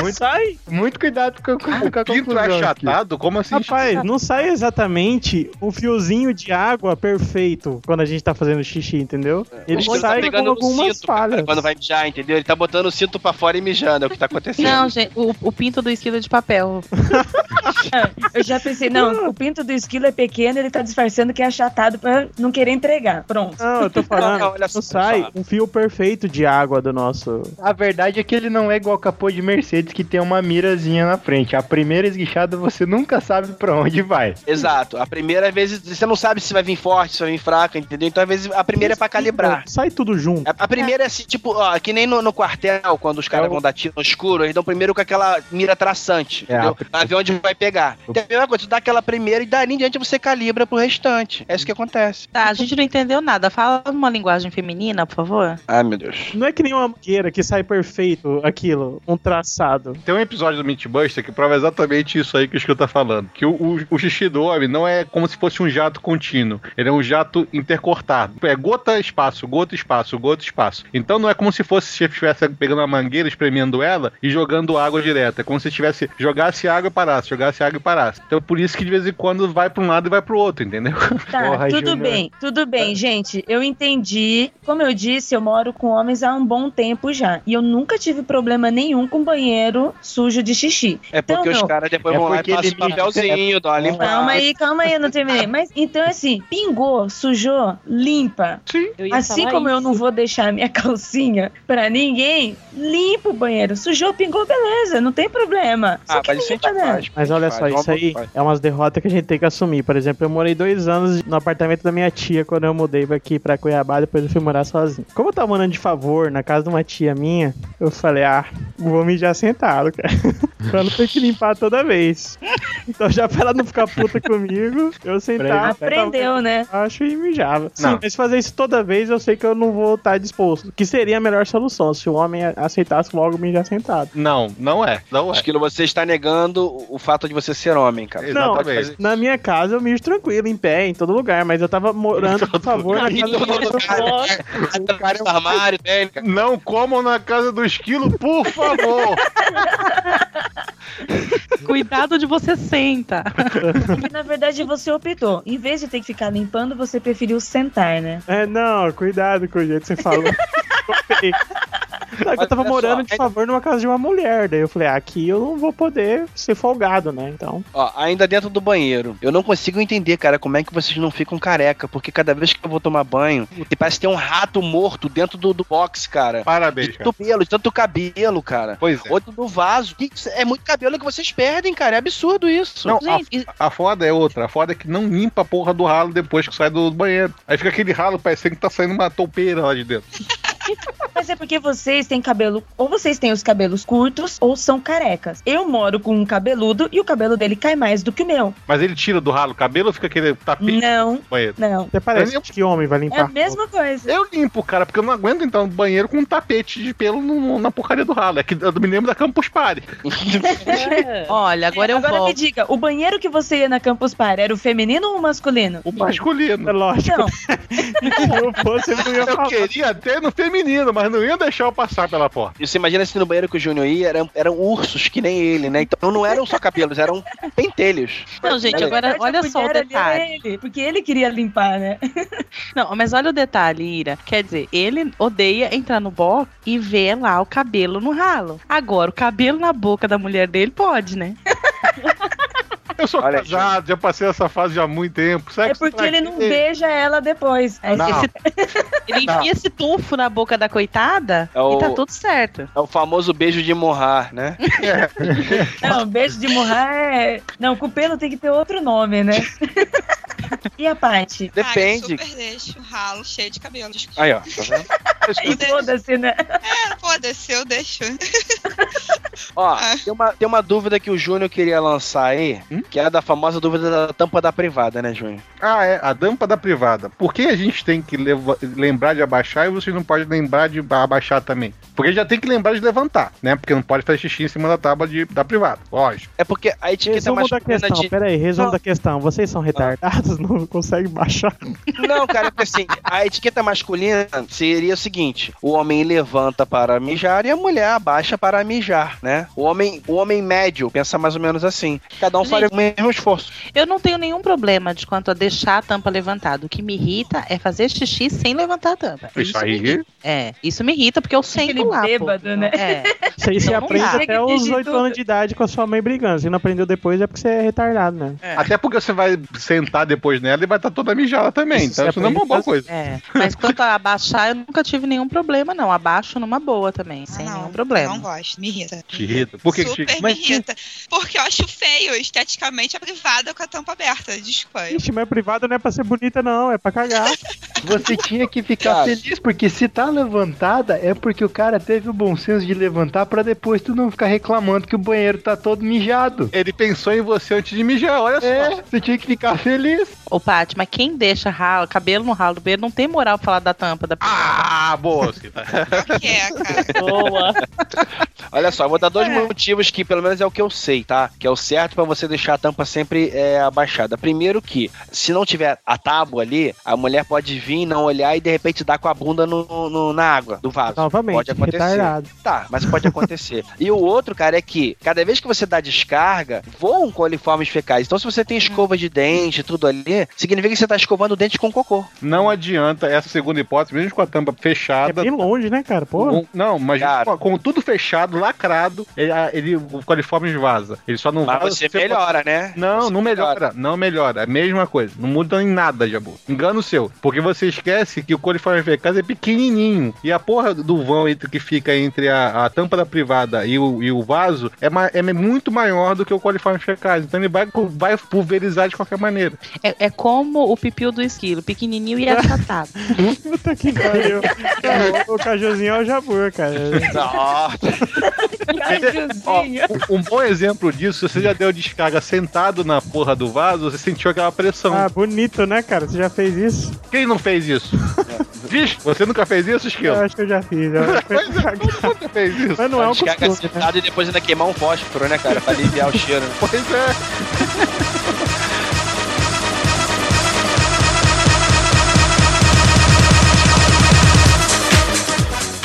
Muito, Sai, muito cuidado com, com, com a Pinto conclusão aqui. achatado? Como assim? rapaz, não sai exatamente o fiozinho de água perfeito quando a gente tá fazendo xixi, entendeu? Ele O esquilo sai com no algumas cinto, cara, falhas. quando vai mijar, entendeu? Ele tá botando o cinto pra fora e mijando, é o que tá acontecendo. Não, gente, o, o pinto do esquilo é de papel. Eu já pensei, não, o pinto do esquilo é pequeno, ele tá disfarçando que é achatado pra não querer entregar. Pronto. Não, eu tô falando, Não, olha não só, sai um fio perfeito de água do nosso. A verdade é que ele não é igual capô de Mercedes que tem uma mirazinha na frente. A primeira esguichada você nunca sabe pra onde vai. Exato. A primeira vez você não sabe se vai vir forte, se vai vir fraca, entendeu? Então, às vezes, a primeira é pra calibrar. Sai tudo junto. A, a primeira é assim, tipo, ó, que nem no, no quartel, quando os caras É o- vão dar tiro no escuro, eles dão primeiro com aquela mira traçante, É, entendeu? a- Pra ver onde vai pegar. Então, a mesma coisa, tu dá aquela primeira e dali em diante você calibra pro restante. É isso que acontece. Tá, a gente não entendeu nada. Fala uma linguagem feminina, por favor. Ai, meu Deus. Não é que nem uma mangueira que sai perfeito aquilo, um Engraçado. Tem um episódio do Mythbuster que prova exatamente isso aí que o Skill tá falando. Que o, o, o xixi do homem não é como se fosse um jato contínuo. Ele é um jato intercortado. É gota, espaço, gota, espaço, gota, espaço. Então não é como se fosse se estivesse pegando uma mangueira, espremendo ela e jogando água direto. É como se tivesse jogasse água e parasse, jogasse água e parasse. Então por isso que de vez em quando vai pra um lado e vai pro outro, entendeu? Tá, Porra, tudo Júnior. bem, tudo bem, gente. Eu entendi. Como eu disse, eu moro com homens há um bom tempo já. E eu nunca tive problema nenhum com banheiro sujo de xixi. É porque Então, os caras depois É vão lá e passam ele o papelzinho, dão uma. Calma aí, calma aí, eu não terminei. Mas então, assim, pingou, sujou, limpa. Sim. Eu Assim como eu isso. não vou deixar minha calcinha pra ninguém, limpa o banheiro. Sujou, pingou, beleza, não tem problema. Só Ah, mas isso a ninguém gente faz. faz. Mas olha faz, só, isso aí faz. é umas derrotas que a gente tem que assumir. Por exemplo, eu morei dois anos no apartamento da minha tia quando eu mudei aqui pra Cuiabá, depois eu fui morar sozinho. Como eu tava morando de favor na casa de uma tia minha, eu falei, ah, vou mijar sentado, cara. pra não ter que limpar toda vez. Então já pra ela não ficar puta comigo, eu sentava. Aprendeu, né? Acho e mijava. Sim, Não. mas fazer isso toda vez eu sei que eu não vou estar disposto. Que seria a melhor solução, se o homem aceitasse logo mijar sentado. Não, não é. Não é. Esquilo, você está negando o fato de você ser homem, cara. Não, Exatamente. na minha casa eu mijo tranquilo, em pé, em todo lugar, mas eu tava morando, por favor, na casa todo Atrás do armário dele, cara. Não comam na casa do esquilo, por favor. Cuidado de você senta. Porque na verdade você optou. Em vez de ter que ficar limpando, você preferiu sentar, né? É, não, cuidado com o jeito que você falou. Eu tava morando só, de é- favor numa casa de uma mulher, daí eu falei, ah, aqui eu não vou poder ser folgado, né? Então. Ó, ainda dentro do banheiro. Eu não consigo entender, cara, como é que vocês não ficam careca. Porque cada vez que eu vou tomar banho, parece ter um rato morto dentro do, do box, cara. Parabéns, De cara. tanto pelo, de tanto cabelo, cara. Pois é. Outro do vaso. Que- É muito cabelo que vocês perdem, cara. É absurdo isso. Não, Gente, a, a foda é outra. A foda é que não limpa a porra do ralo depois que sai do banheiro. Aí fica aquele ralo parecendo que tá saindo uma toupeira lá de dentro. Mas é porque vocês têm cabelo. Ou vocês têm os cabelos curtos ou são carecas. Eu moro com um cabeludo e o cabelo dele cai mais do que o meu. Mas ele tira do ralo o cabelo ou fica aquele tapete Não, banheiro? não. Até parece Eu- que homem vai É a limpar. mesma coisa. Eu limpo, cara, porque eu não aguento entrar no banheiro com um tapete de pelo no- na porcaria do ralo. É que eu me lembro da Campus Party. É. olha, agora eu Agora me volto. diga, o banheiro que você ia na Campus Party era o feminino ou o masculino? O masculino. É lógico. Não, eu fosse, eu não ia Eu queria ter no feminino, mas não ia deixar eu passar pela porta. E Você imagina se no banheiro que o Júnior ia eram, eram ursos que nem ele, né? Então não eram só cabelos, eram pentelhos. Não, gente, agora olha só o detalhe. Ele, porque ele queria limpar, né? Não, mas olha o detalhe, Ira. Quer dizer, ele odeia entrar no box e ver lá o cabelo no ralo. Agora, o cabelo na boca da mulher dele pode, né? Eu sou Olha, casado, já passei essa fase já há muito tempo. É Sexo porque pra ele não beija ela depois. Aí Não. Esse- ele enfia esse tufo na boca da coitada É o- e tá tudo certo. É o famoso beijo de morrar, né? Não, beijo de morrar é. Não, com o pelo tem que ter outro nome, né? e a Paty? Depende. Ah, eu super deixo o ralo cheio de cabelo. Desculpa. Aí, ó. Tá vendo? E foda-se, né? É, foda-se, eu deixo. Ó, Ah. tem uma, tem uma dúvida que o Júnior queria lançar aí, que é a da famosa dúvida da tampa da privada, né, Júnior? Ah, é, a dampa da privada. Por que a gente tem que lembrar de abaixar e vocês não podem lembrar de abaixar também? Porque já tem que lembrar de levantar, né? Porque não pode fazer xixi em cima da tábua de, da privada, lógico. É porque a etiqueta Resumo da masculina questão, de... pera aí, resumo Não. da questão. Vocês são retardados? Não conseguem baixar? Não, cara, é porque assim, a etiqueta masculina seria o seguinte: o homem levanta para mijar e a mulher abaixa para mijar, né? O homem, o homem médio pensa mais ou menos assim. Cada um Gente. faria o mesmo esforço. Eu não tenho nenhum problema de quanto a deixar a tampa levantada. O que me irrita é fazer xixi sem levantar a tampa. Isso me aí. irrita. É, isso me irrita porque eu sento lá. pô. bêbado, né? É. Isso aí você Então não aprende até os Chega 8 tudo. anos de idade com a sua mãe brigando. Se não aprendeu depois é porque você é retardado, né? Até porque você vai sentar depois nela e vai estar toda mijada também. Isso, Então você isso não é uma boa a coisa. É, mas quanto a abaixar, eu nunca tive nenhum problema, não. Abaixo numa boa também, sem Ah, não, nenhum problema. Não gosto, me irrita. Te irrita. Por que que Super te... me irrita. Porque eu acho feio esteticamente a privada com a tampa aberta. Desculpa. Ixi, mas privado não é pra ser bonita, não, é pra cagar. Você tinha que ficar Cara. feliz, porque se tá levantada, é porque o cara teve o bom senso de levantar pra depois tu não ficar reclamando que o banheiro tá todo mijado. ele pensou em você antes de mijar, olha só. É, você tinha que ficar feliz. Ô, Paty, mas quem deixa ralo, cabelo no ralo do banheiro não tem moral pra falar da tampa da Ah, boa, Cita. Que é, cara. Boa. Olha só, eu vou dar dois É. motivos que pelo menos é o que eu sei, tá? Que é o certo pra você deixar a tampa sempre é, abaixada. Primeiro que, se não tiver a tábua ali, a mulher pode vir, não olhar e de repente dar com a bunda no, no- na água do vaso. Novamente, Pode acontecer. retardado. Tá, mas pode acontecer. e o outro, cara, é que cada vez que você dá descarga, voam coliformes fecais. Então, se você tem escova de dente, tudo ali, significa que você tá escovando o dente com cocô. Não adianta essa segunda hipótese, mesmo com a tampa É fechada. bem longe, né, cara? Pô. não, mas Cara. com, tudo fechado, lacrado, ele, ele- o coliforme vaza. Ele só não Mas vaza. você melhora, né? Não, Você não melhora. Não melhora. É a mesma coisa. Não muda em nada, Jabu. Engano seu. Porque você esquece que o coliforme fecais é pequenininho. E a porra do vão entre, que fica entre a, a tampa da privada e o, e o vaso é, ma- é muito maior do que o coliforme fecais. Então ele vai, vai pulverizar de qualquer maneira. É, é como o pipiu do esquilo, pequenininho e achatado. Puta que pariu. O cajuzinho é o Jabur, cara. Ó, Cajuzinho. um, um bom exemplo disso, você já deu descarga sentado na porra do vaso, você sentiu aquela pressão. Ah, bonito, né, cara? Você já fez isso? Quem não fez isso? Vixe, você nunca fez isso, Eu Esquilo? acho que eu já fiz. Eu acho que Pois é, todo mundo fez isso. Mas não é um Descarga costume, né? sentado e depois ainda queimar um fósforo, né, cara? Pra aliviar o cheiro. Pois é.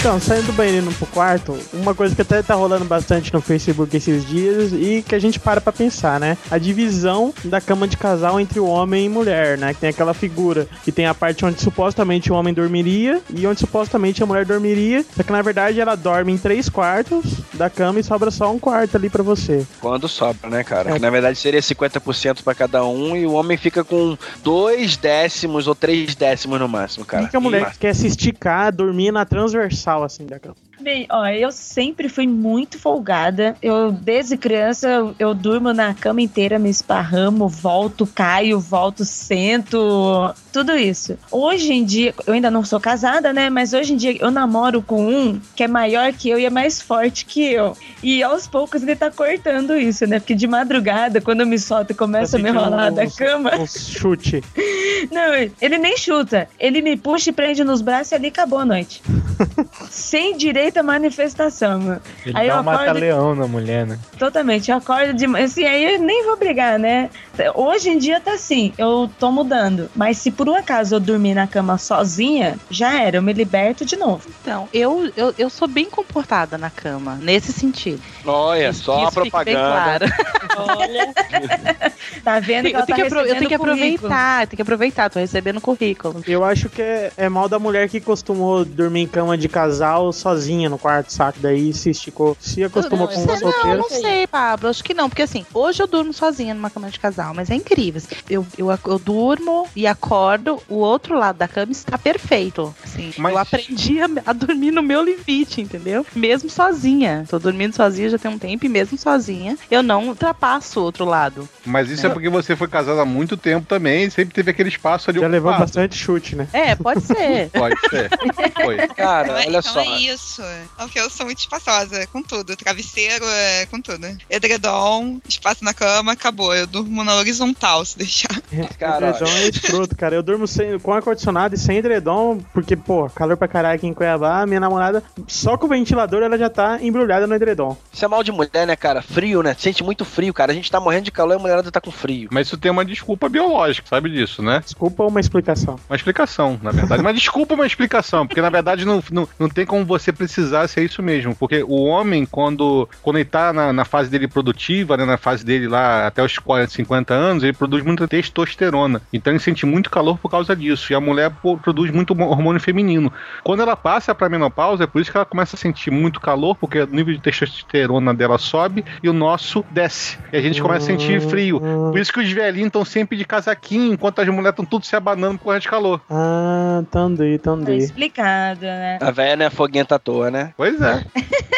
Então, saindo do banheiro indo pro quarto, uma coisa que até tá rolando bastante no Facebook esses dias e que a gente para pra pensar, né? A divisão da cama de casal entre o homem e mulher, né? Que tem aquela figura que tem a parte onde supostamente o homem dormiria e onde supostamente a mulher dormiria, só que na verdade ela dorme em três quartos da cama e sobra só um quarto ali pra você. Quando sobra, né, cara? É. Que na verdade seria 50% pra cada um e o homem fica com dois décimos ou três décimos no máximo, cara. e que a mulher quer se esticar, dormir na transversal assim da. Bem, ó, eu sempre fui muito folgada. Eu, desde criança, eu, eu durmo na cama inteira, me esparramo, volto, caio, volto, sento, tudo isso. Hoje em dia, eu ainda não sou casada, né? Mas hoje em dia eu namoro com um que é maior que eu e é mais forte que eu. E aos poucos ele tá cortando isso, né? Porque de madrugada, quando eu me solto e começa a me rolar da cama. Um chute. Não, ele nem chuta. Ele me puxa e prende nos braços e ali acabou a noite. Sem direito à manifestação, mano. Ele Aí dá eu um acordo- mata-leão na mulher, né? Totalmente. Eu acordo de manhã. Assim, aí eu nem vou brigar, né? Hoje em dia tá assim, eu tô mudando. Mas se por um acaso eu dormir na cama sozinha, já era, eu me liberto de novo. Então, eu, eu, eu sou bem comportada na cama, nesse sentido. Olha, Isso- só a isso bem propaganda. claro. Olha, Tá vendo que Eu ela tenho tá que, apro- eu tenho que aproveitar, eu tenho que aproveitar, tô recebendo currículo. Eu acho que é, é mal da mulher que costumou dormir em cama de casal sozinha no quarto, saco? Daí se esticou. Se acostumou Não, com uma é- Não, solteira. não sei, Pablo. Acho que não, porque assim, hoje eu durmo sozinha numa cama de casal, mas é incrível. assim, Eu, eu, eu durmo e acordo, o outro lado da cama está perfeito. Assim, Mas- Eu aprendi a, a dormir no meu limite, entendeu? Mesmo sozinha. Tô dormindo sozinha já tem um tempo e mesmo sozinha, eu não ultrapasso o outro lado. Mas isso é porque você foi casado há muito tempo também e sempre teve aquele espaço ali Já levou bastante chute, né? É, pode ser. Pode ser. Foi. Cara, Então, olha então só. é isso. Porque eu sou muito espaçosa com tudo. Travesseiro é com tudo. Edredom, espaço na cama, acabou. Eu durmo na horizontal, se deixar. Cara, edredom é escroto, cara. Eu durmo sem, com ar-condicionado e sem edredom, porque, pô, calor pra caralho aqui em Cuiabá, minha namorada, só com o ventilador, ela já tá embrulhada no edredom. Isso é mal de mulher, né, cara? Frio, né? Sente muito frio, cara. A gente tá morrendo de calor e a mulherada tá com frio. Mas isso tem uma desculpa biológica, sabe disso, né? Desculpa uma explicação. Uma explicação, na verdade. Uma desculpa, uma explicação. Porque, na verdade, não, não, não tem como você precisar ser isso mesmo. Porque o homem, quando, quando ele tá na, na fase dele produtiva, né, na fase dele lá até os 40, 50 anos, ele produz muita testosterona. Então ele sente muito calor por causa disso. E a mulher pô, produz muito hormônio feminino. Quando ela passa pra menopausa, é por isso que ela começa a sentir muito calor, porque o nível de testosterona dela sobe e o nosso desce. E a gente começa a sentir frio. Por isso que os velhinhos estão sempre de casaquinho, enquanto as mulheres estão tudo se abanando por causa de calor. Ah, tandei, Tá tandei. explicado, né? A velha não é foguenta à toa, né? Pois é.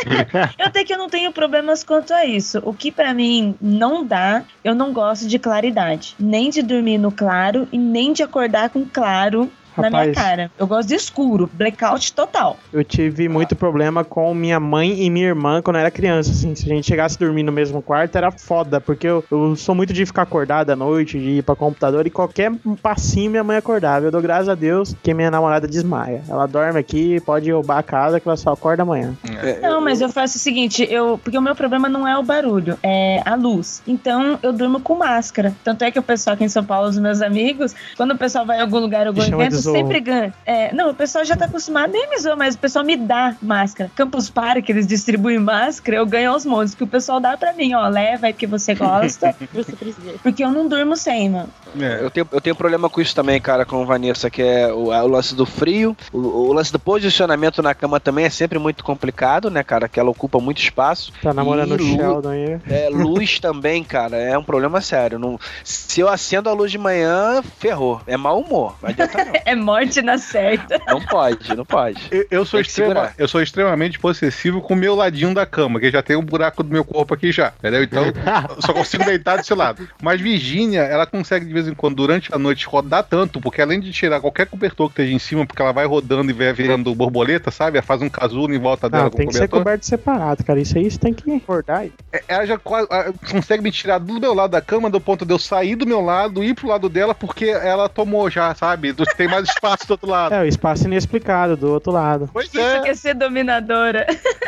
Eu até que eu não tenho problemas quanto a isso. O que pra mim não dá, eu não gosto de claridade. Nem de dormir no claro e nem de acordar com claro na minha Rapaz. cara. Eu gosto de escuro, blackout total. Eu tive muito problema com minha mãe e minha irmã quando eu era criança, assim. Se a gente chegasse a dormir no mesmo quarto, era foda, porque eu, eu sou muito de ficar acordado à noite, de ir pra computador, e qualquer passinho minha mãe acordava. Eu dou graças a Deus que minha namorada desmaia. Ela dorme aqui, pode roubar a casa, que ela só acorda amanhã. Não, mas eu faço o seguinte, eu, porque o meu problema não é o barulho, é a luz. Então eu durmo com máscara. Tanto é que o pessoal aqui em São Paulo, os meus amigos, quando o pessoal vai em algum lugar, algum evento. Sempre ganha. É, não, o pessoal já tá acostumado, nem me zoa, mas o pessoal me dá máscara. Campus que eles distribuem máscara, eu ganho aos montes, que o pessoal dá pra mim, ó, leva aí porque você gosta, Você precisa. porque eu não durmo sem, mano. Eu tenho, eu tenho problema com isso também, cara, com Vanessa, que é o, o lance do frio. O, o lance do posicionamento na cama também é sempre muito complicado, né, cara? Que ela ocupa muito espaço. Tá namorando o Sheldon aí. É, luz também, cara, é um problema sério. Não, se eu acendo a luz de manhã, ferrou. É mau humor. Não adianta não. É morte na certa. Não pode, não pode. Eu, eu sou extrema, eu sou extremamente possessivo com o meu ladinho da cama, que já tem um buraco do meu corpo aqui já, entendeu? Então, eu só consigo deitar desse lado. Mas Virgínia, ela consegue de vez em quando, durante a noite, rodar tanto, porque além de tirar qualquer cobertor que esteja em cima, porque ela vai rodando e vai virando borboleta, sabe? Ela faz um casulo em volta dela Não, com tem o que ser cobertor. coberto separado, cara. Isso aí você tem que acordar. aí. É, Ela já quase, ah, consegue me tirar do meu lado da cama, do ponto de eu sair do meu lado, ir pro lado dela, porque ela tomou já, sabe? Tem mais espaço do outro lado. É, o espaço inexplicado do outro lado. Pois Isso é. quer ser dominadora.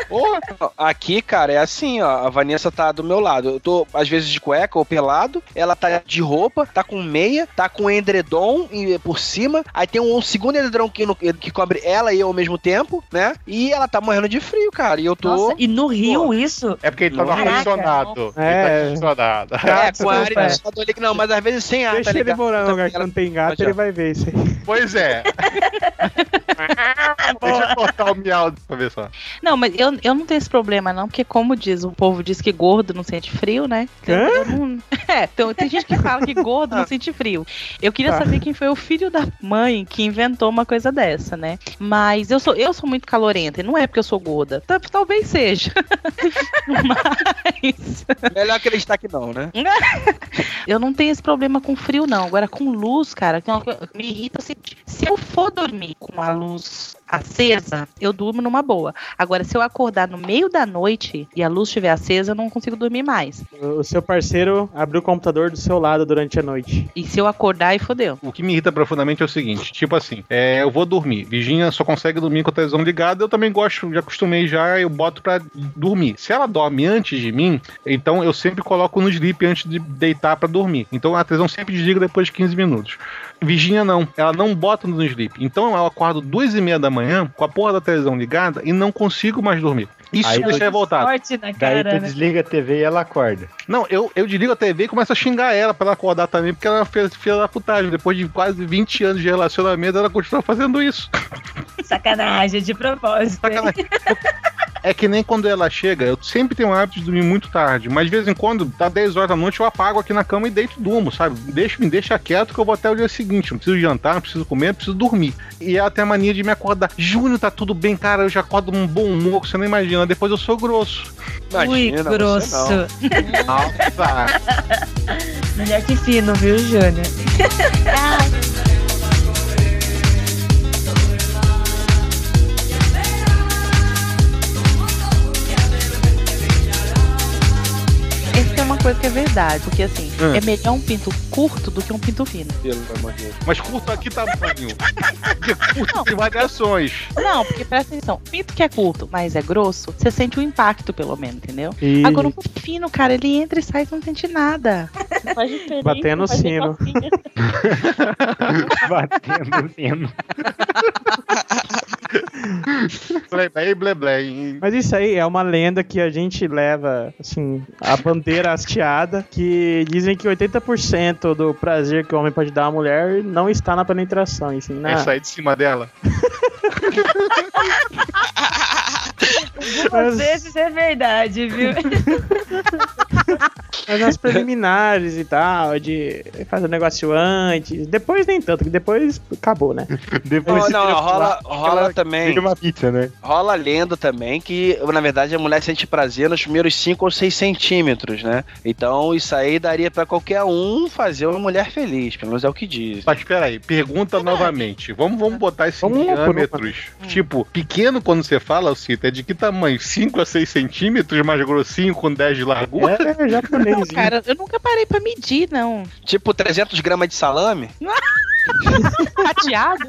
Porra. Aqui, cara, é assim, ó. A Vanessa tá do meu lado. Eu tô, às vezes, de cueca ou pelado. Ela tá de roupa, tá com meia, tá com edredom e- por cima. Aí tem um, segundo edredom que, no- que cobre ela e eu ao mesmo tempo, né? E ela tá morrendo de frio, cara. E eu tô. Nossa, e no Rio isso? É porque ele tá no Ar-condicionado. É. Ele tá. É, com a área é. de ali- Não, mas às vezes sem ar, Deixa tá ele morar num lugar que não tem gato, ele vai ver isso aí. Pois é. Deixa eu cortar o miau pra ver só. Não, mas eu, eu não tenho esse problema, não, porque como diz, o povo diz que gordo não sente frio, né? Então, não- É, então, tem gente que fala que gordo não sente frio. Eu queria Tá. saber quem foi o filho da mãe que inventou uma coisa dessa, né? Mas eu sou, eu sou muito calorenta, e não é porque eu sou gorda. Tal- Talvez seja. Mas Melhor que ele está que não, né? eu não tenho esse problema com frio, não. Agora, com luz, cara, que é me irrita. Se, se eu for dormir com a luz acesa, eu durmo numa boa. Agora, se eu acordar no meio da noite e a luz estiver acesa, eu não consigo dormir mais. O seu parceiro abriu o computador do seu lado durante a noite. E se eu acordar, e fodeu. O que me irrita profundamente é o seguinte: tipo assim, é, eu vou dormir. Virginia só consegue dormir com a televisão ligada. Eu também gosto, já acostumei já, eu boto pra dormir. Se ela dorme antes de mim, então eu sempre coloco no sleep antes de deitar pra dormir. Então a televisão sempre desliga depois de 15 minutos. Virginia não, ela não bota no sleep. Então eu acordo duas e meia da manhã com a porra da televisão ligada e não consigo mais dormir. Isso Aí me deixa revoltado. Na Daí tu né? desliga a TV e ela acorda. Não, eu, eu desligo a TV e começo a xingar ela pra ela acordar também, porque ela é uma filha, da putagem. Depois de quase 20 anos de relacionamento, ela continua fazendo isso. Sacanagem, de propósito. Sacanagem. É que nem quando ela chega, eu sempre tenho o hábito de dormir muito tarde, mas de vez em quando, dá 10 horas da noite, eu apago aqui na cama e deito e durmo, sabe? Deixa, me deixa quieto que eu vou até o dia seguinte. Não preciso jantar, não preciso comer, não preciso dormir. E ela tem a mania de me acordar. Júnior, tá tudo bem, cara, eu já acordo num bom humor, que você não imagina. Depois eu sou grosso. Ui, Imagina, você grosso. Nossa! Melhor que fino, viu, Júnior? coisa que é verdade, porque assim, Hum. é melhor um pinto curto do que um pinto fino. Pelo amor de Deus. Mas curto aqui tamanho. Porque curto tem variações. Não, porque presta atenção, pinto que é curto, mas é grosso, você sente o impacto, pelo menos, entendeu? E Agora, um fino, cara, ele entra e sai e você não sente nada. Não faz diferença. Batendo não nem sino. Batendo o sino. Blé, blé, blé, blé. hein? Mas isso aí é uma lenda que a gente leva, assim, a bandeira hasteada, que dizem que 80% do prazer que o homem pode dar à mulher não está na penetração, e sim na... É sair de cima dela. Algumas vezes é verdade, viu? Mas nas preliminares e tal, de fazer o negócio antes. Depois nem tanto, que depois acabou, né? Depois Não, não, rola, rola também. uma pizza, né? Rola a lenda também que, na verdade, a mulher sente prazer nos primeiros 5 ou 6 centímetros, né? Então, isso aí daria pra qualquer um fazer uma mulher feliz, pelo menos é o que diz. Mas peraí, pergunta novamente. Vamos, vamos botar isso Vamos diâmetros. Tipo, pequeno quando você fala, Cita, é de que tamanho? 5 a 6 centímetros, mais grossinho com 10 de largura? É, japonês. Não, cara, eu nunca parei pra medir, não. Tipo 300 gramas de salame? Fatiado?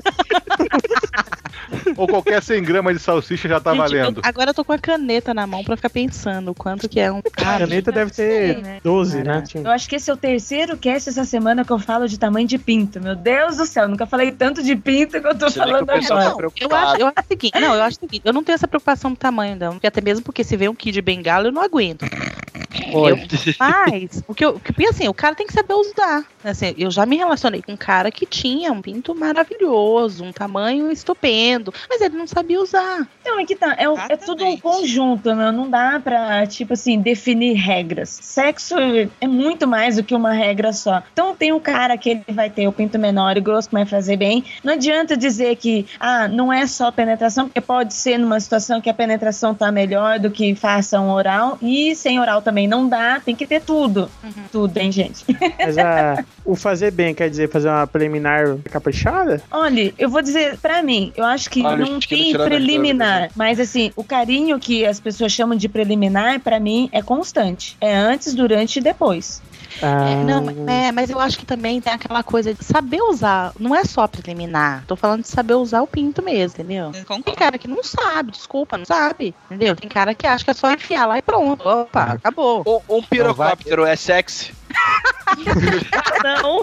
Ou qualquer 100 gramas de salsicha já tá Gente, valendo? eu- agora eu tô com a caneta na mão pra ficar pensando o quanto que é um. A caneta deve ter né? 12, né? Eu acho que esse é o terceiro cast essa semana que eu falo de tamanho de pinto. Meu Deus do céu, nunca falei tanto de pinto que eu tô Você falando pessoal tá agora. Eu acho, eu acho o seguinte, não, eu acho o seguinte, eu não tenho essa preocupação do tamanho, não. Porque até mesmo porque se vê um kid de bengala, eu não aguento. Eu- mas, o que eu, que, porque assim, o cara tem que saber usar. Assim, eu já me relacionei com um cara que tinha um pinto maravilhoso, um tamanho estupendo, mas ele não sabia usar. Não, é que tá. É, é tudo um conjunto, meu. Não dá pra, tipo assim, definir regras. Sexo é muito mais do que uma regra só. Então tem um cara que ele vai ter o pinto menor e grosso que vai fazer bem. Não adianta dizer que, ah, não é só penetração, porque pode ser numa situação que a penetração tá melhor do que faça um oral. E sem oral também não dá, tem que ter tudo. Tudo, hein, gente? Mas a, o fazer bem quer dizer fazer uma preliminar caprichada? Olha, eu vou dizer pra mim, eu acho que Olha, não tem preliminar, mas assim, o carinho que as pessoas chamam de preliminar, pra mim, é constante. É antes, durante e depois. Ah, É, não, é, mas eu acho que também tem aquela coisa de saber usar. Não é só preliminar. Tô falando de saber usar o pinto mesmo, entendeu? Eu Tem cara que não sabe, desculpa, não sabe. Entendeu? Tem cara que acha que é só enfiar lá e pronto. Opa, acabou. Um, um pirocóptero é sexy? Não.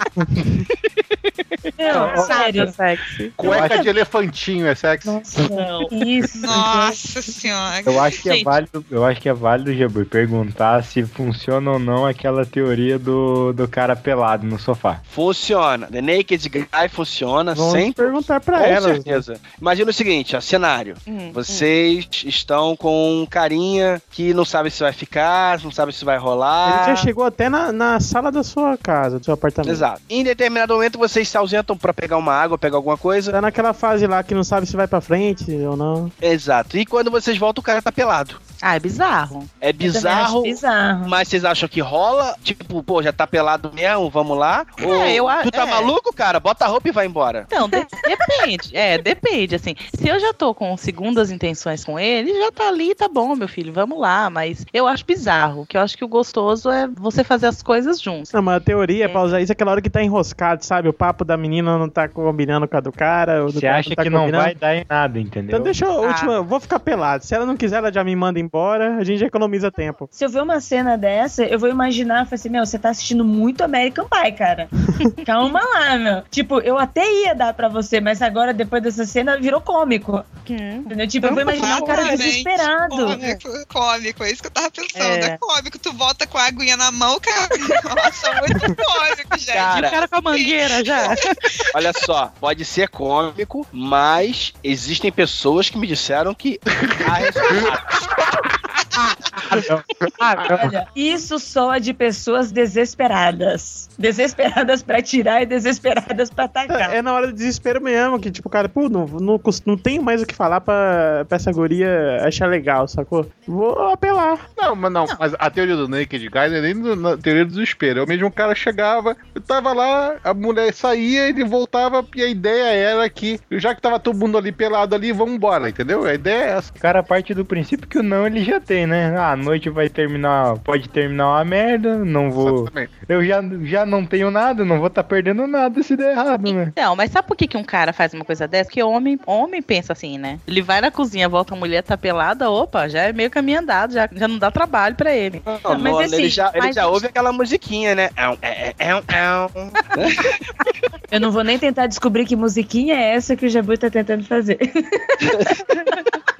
Não, sério. sexy. Cueca de elefantinho é sexy? Nossa, Não. isso. Nossa senhora. Eu acho que é Gente. válido, eu acho que é válido, Jabur, perguntar se funciona ou não aquela teoria do, do cara pelado no sofá. Funciona. The Naked Guy funciona Vamos sem perguntar pra Com ela. certeza. Imagina o seguinte, ó, cenário. Hum, Vocês estão com um carinha que não sabe se vai ficar, não sabe se vai rolar. Ele já chegou até na, na sala da sua casa, do seu apartamento. Exato. Em determinado momento vocês se ausentam pra pegar uma água, pegar alguma coisa. Tá naquela fase lá que não sabe se vai pra frente ou não. Exato. E quando vocês voltam, o cara tá pelado. Ah, é bizarro. É bizarro. bizarro. Mas vocês acham que rola? Tipo, pô, já tá pelado mesmo, vamos lá? Ou eu tu tá é. maluco, cara? Bota a roupa e vai embora. Então, de- depende. É, depende. Assim, se eu já tô com segundas intenções com ele, já tá ali, tá bom, meu filho, vamos lá. Mas eu acho bizarro. Que eu acho que o gostoso é você fazer as coisas juntos. Não, mas a teoria é pra usar isso aquela hora que tá enroscado, sabe? O papo da menina não tá combinando com a do cara. Você acha tá que não combinando. vai dar em nada, entendeu? Então deixa eu, Ah. última, eu vou ficar pelado. Se ela não quiser, ela já me manda embora, a gente já economiza tempo. Se eu ver uma cena dessa, eu vou imaginar, falar assim, meu, você tá assistindo muito American Pie, cara. Calma lá, meu. Tipo, eu até ia dar pra você, mas agora, depois dessa cena, virou cômico. Entendeu? Tipo, eu vou imaginar o cara desesperado. Cômico, cômico, é isso que eu tava pensando. É. É, cômico, tu volta com a aguinha na mão, cara. Nossa, muito cômico, gente. Cara, E o cara com a mangueira já. Olha só, pode ser cômico, mas existem pessoas que me disseram que. Olha, isso soa de pessoas desesperadas. Desesperadas pra tirar e desesperadas pra atacar. É na hora do desespero mesmo, que tipo, cara, pô, não, não, não tenho mais o que falar pra, pra essa guria achar legal, sacou? Vou apelar. Não, mas não, mas a teoria do Naked Guy não é nem do- na teoria do desespero. É o mesmo cara chegava, eu tava lá, a mulher saía, ele voltava e a ideia era que, já que tava todo mundo ali pelado ali, vamos embora, entendeu? A ideia é essa. O cara parte do princípio que o não ele já tem, né? Ah, a noite vai terminar, pode terminar uma merda, não vou. Exatamente. Eu já, já não tenho nada, não vou estar perdendo nada se der errado, né? Não, mas sabe por que, que um cara faz uma coisa dessa? Porque homem, homem pensa assim, né? Ele vai na cozinha, volta a mulher, tá pelada, opa, já é meio caminho andado, já, já não dá trabalho pra ele. Não, mas mano, assim, ele já, ele mas- já ouve aquela musiquinha, né? É um, é, é, é um, é um. Eu não vou nem tentar descobrir que musiquinha é essa que o Jabu tá tentando fazer.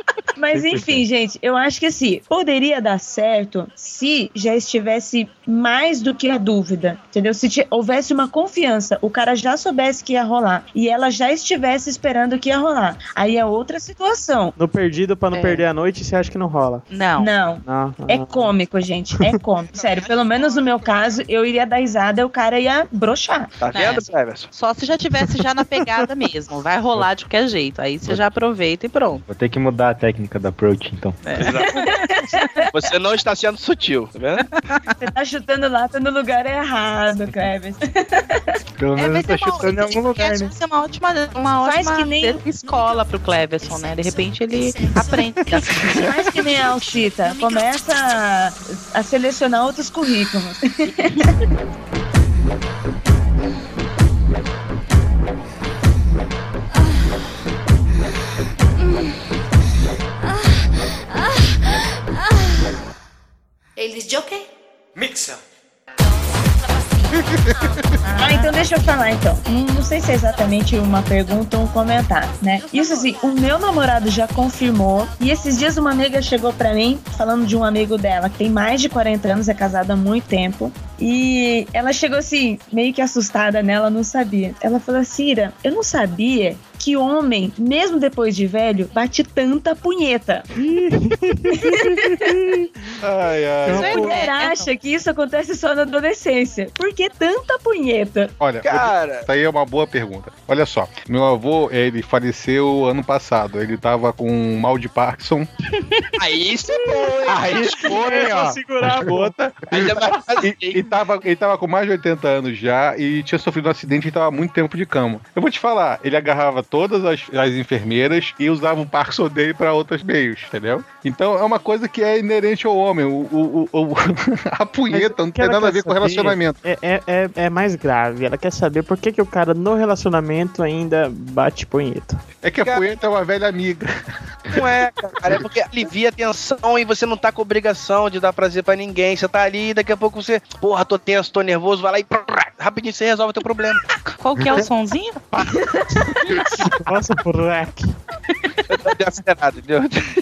Mas 100%. enfim, gente, eu acho que assim, poderia dar certo se já estivesse mais do que a dúvida, entendeu? Se houvesse uma confiança, o cara já soubesse que ia rolar e ela já estivesse esperando que ia rolar. Aí é outra situação. No perdido pra não É. perder a noite, você acha que não rola? Não. Não. Não. É não. cômico, gente. É cômico. Sério, pelo menos no meu caso, eu iria dar risada e o cara ia broxar. Tá vendo, Cleverson? Só se já tivesse já na pegada mesmo. Vai rolar de qualquer jeito. Aí você já aproveita e pronto. Vou ter que mudar a técnica da approach, então. Você não está sendo sutil, tá vendo? Você tá chutando lata no lugar errado, Cleves. Pelo menos vai eu tô ser uma- chutando em algum lugar, né? ser uma ótima, uma Faz ótima que nem- escola pro Cleverson, né? De repente ele aprende. Mais que nem a Alcita. Começa a, a selecionar outros currículos. Eles de ok? Mixa. Ah, então deixa eu falar então. Não, não sei se é exatamente uma pergunta ou um comentário, né? Isso assim, o meu namorado já confirmou. E esses dias uma amiga chegou pra mim falando de um amigo dela que tem mais de 40 anos, é casada há muito tempo. E ela chegou assim, meio que assustada nela, não sabia. Ela falou: Cira, eu não sabia que homem, mesmo depois de velho, bate tanta punheta. Ai, ai. Não, A mulher acha que isso acontece só na adolescência. Por que tanta punheta? Olha, Cara, Isso aí é uma boa pergunta. Olha só, meu avô, ele faleceu ano passado. Ele tava com mal de Parkinson. aí se foi. Aí foi, ó. segurar a Bota. Ainda mais assim. E, e tava, ele tava com mais de 80 anos já e tinha sofrido um acidente e tava há muito tempo de cama. Eu vou te falar, ele agarrava todas as, as enfermeiras e usava o Parkinson dele pra outros meios, entendeu? Então é uma coisa que é inerente ao homem. O, o- o- a punheta não o que tem nada a ver com relacionamento. É, é, é, é mais grave. Ela quer saber por que, que o cara no relacionamento ainda bate punheta. É que a Cara- punheta é uma velha amiga. Não é, cara. É porque alivia a tensão e você não tá com obrigação de dar prazer pra ninguém. Você tá ali e daqui a pouco você, porra, tô tenso, tô nervoso, vai lá e prrr, rapidinho você resolve o teu problema. Qual que é o sonzinho? Nossa, moleque.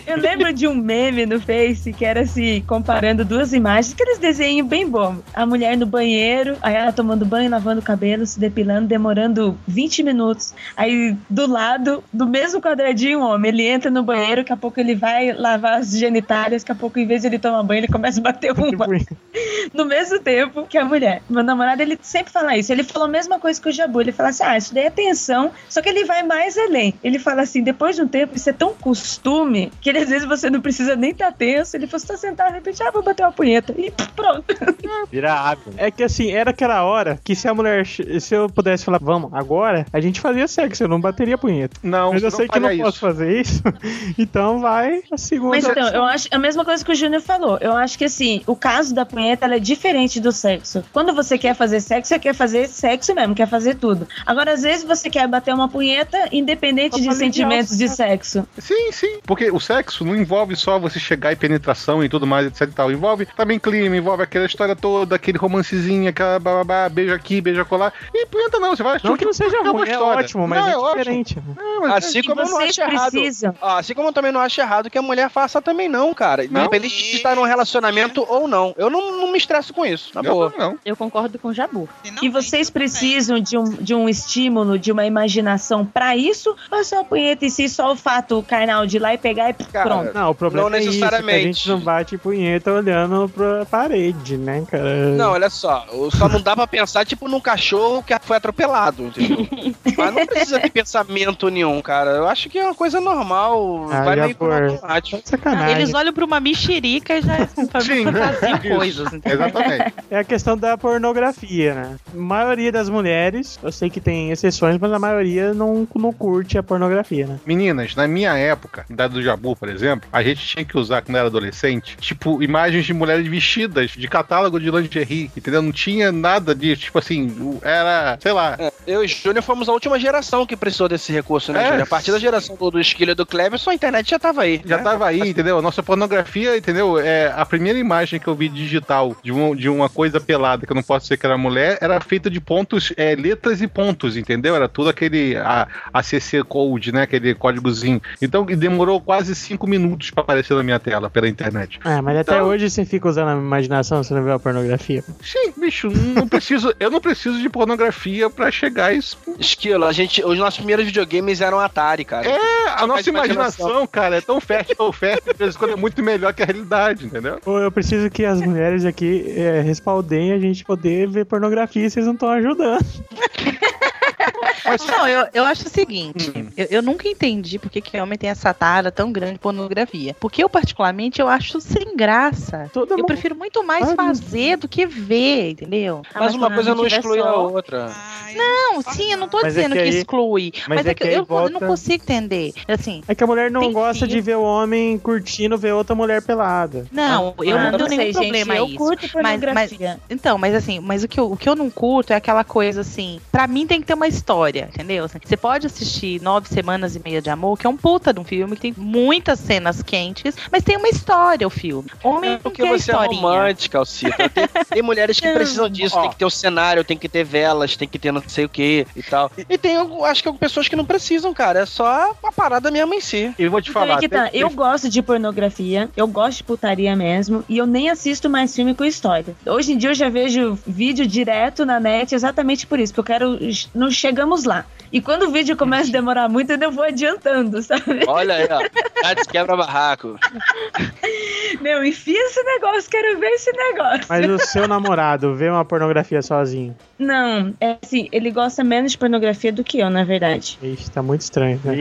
Eu lembro de um meme no Face que era assim, comparando duas imagens, aqueles desenhos bem bom. A mulher no banheiro, aí ela tomando banho, lavando o cabelo, se depilando, demorando 20 minutos. Aí do lado, do mesmo quadradinho, o homem, ele entra no banheiro, daqui a pouco ele vai lavar as genitálias, daqui a pouco, em vez de ele tomar banho, ele começa a bater uma. no mesmo tempo que a mulher. Meu namorado, ele sempre fala isso. Ele falou a mesma coisa que o Jabu. Ele fala assim: ah, isso daí é tensão. Só que ele vai mais além. Ele fala assim: depois de um tempo, isso é tão costume que ele, às vezes você não precisa nem estar tenso. Ele falou: você tá sentado, de repente, ah, vou bater uma punheta. E pronto. Vira hábito. É que assim, era aquela hora que se a mulher. Se eu pudesse falar, vamos, agora, a gente fazia sexo, eu não bateria punheta. Não, Mas eu sei que eu não faria posso fazer isso. então vai a segunda. Mas então, eu acho a mesma coisa que o Júnior falou. Eu acho que assim, o caso da punheta ela é diferente do sexo. Quando você quer fazer sexo, você quer fazer sexo mesmo, quer fazer tudo. Agora, às vezes, você quer bater uma punheta independente Só de sentimentos de sexo. Sim, sim. Porque o sexo não envolve só você chegar e penetração e tudo mais, etc e tal. Envolve também clima, envolve aquela história toda, aquele romancezinho, aquela bababá, beijo aqui, beijo colar. E punheta não, você vai Não que não seja uma ruim, é história. ótimo, mas Não, é, é ótimo. diferente. É, mas Assim E como eu não vocês acho errado. precisam. Ah, assim como eu também não acho errado que a mulher faça também não, cara. Não. Independente de estar num relacionamento ou não. Eu não, não me estresso com isso, na eu boa. não. Eu concordo com o Jabu. E vocês precisam de um, de um estímulo, de uma imaginação pra isso? Ou é só a punheta em si, só o fato carnal de ir lá e pegar e Cara, pronto? Não, o problema Não é isso, que a necessariamente. gente não bate punheta olhando pra parede, né, cara? Não, olha só, só não dá pra pensar, tipo, num cachorro que foi atropelado, entendeu? Mas não precisa ter pensamento nenhum, cara. Eu acho que é uma coisa normal, Ah, vai meio por- automático. Tá de sacanagem. Eles olham pra uma mexerica e já fantasiam Isso. coisas. entendeu? Exatamente. É a questão da pornografia, né? A maioria das mulheres, eu sei que tem exceções, mas a maioria não, não curte a pornografia, né? Meninas, na minha época, da do Jabu, por exemplo, a gente tinha que usar, quando era adolescente, tipo, imagens de mulheres vestidas, de catálogo de lingerie, entendeu? Não tinha nada disso, tipo assim, era, sei lá, É, eu e Júnior fomos a última geração que precisou desse recurso, né, É. Júnior? A partir da geração do, do Esquilo e do Cleverson, a internet já tava aí. já né? tava aí, entendeu? A nossa pornografia, entendeu? É, a primeira imagem que eu vi digital de, um, de uma coisa pelada, que eu não posso dizer que era mulher, era feita de pontos, é, letras e pontos, entendeu? Era tudo aquele a, ACC Code, né? Aquele código sozinho. Então e demorou quase cinco minutos pra aparecer na minha tela pela internet. É, mas até Então- hoje você fica usando a imaginação, você não vê a pornografia. Sim, bicho, não preciso, eu não preciso de pornografia pra chegar a isso. Esquilo, a gente, os nossos primeiros videogames eram Atari, cara. É, a nossa imaginação. imaginação, cara, é tão fértil, tão fértil, de vez em quando é muito melhor que a realidade, entendeu? Eu preciso que as mulheres aqui é, respaldem a gente poder ver pornografia e vocês não estão ajudando. Não, eu, eu acho o seguinte, Hum. eu, eu nunca entendi por que, que homem tem essa tara tão grande de pornografia. Porque eu, particularmente, eu acho sem graça. Todo Eu mundo- prefiro muito mais Ah, fazer do que ver, entendeu? Ah, Mas uma coisa não exclui a outra. Ai, Não, sim, eu não tô Mas é dizendo que que, aí- exclui. mas Mas, é é que que eu, eu volta- não consigo entender. Assim, É que a mulher não gosta filho. de ver o homem curtindo ver outra mulher pelada. não, eu Ah, não tenho nenhum sei, problema gente, isso. Eu curto Mas- pornografia. Então, mas assim, mas o que, eu, o que eu não curto é aquela coisa assim, pra mim tem que ter uma história, entendeu? Assim, Você pode assistir Nove Semanas e Meia de Amor, que é um puta de um filme, que tem muitas cenas quentes, mas tem uma história o filme. Homem É porque você é historinha. romântica, Alcita. Tem, tem mulheres que precisam disso. Ó. Tem que ter o cenário, tem que ter velas, tem que ter não sei o que e tal. E tem, acho que algumas pessoas que não precisam, cara. É só a parada mesmo em si. E eu vou te Então, falar. que tá. tem- Eu gosto de pornografia, eu gosto de putaria mesmo, e eu nem assisto mais filme com história. Hoje em dia eu já vejo vídeo direto na net exatamente por isso, porque eu quero. Não chegamos lá. E quando o vídeo começa a demorar muito, eu vou adiantando, sabe? Olha aí, ó. Gades quebra barraco. Meu, enfia esse negócio, quero ver esse negócio. Mas o seu namorado vê uma pornografia sozinho. Não, é assim, ele gosta menos de pornografia do que eu, na verdade. Ixi, tá muito estranho, né?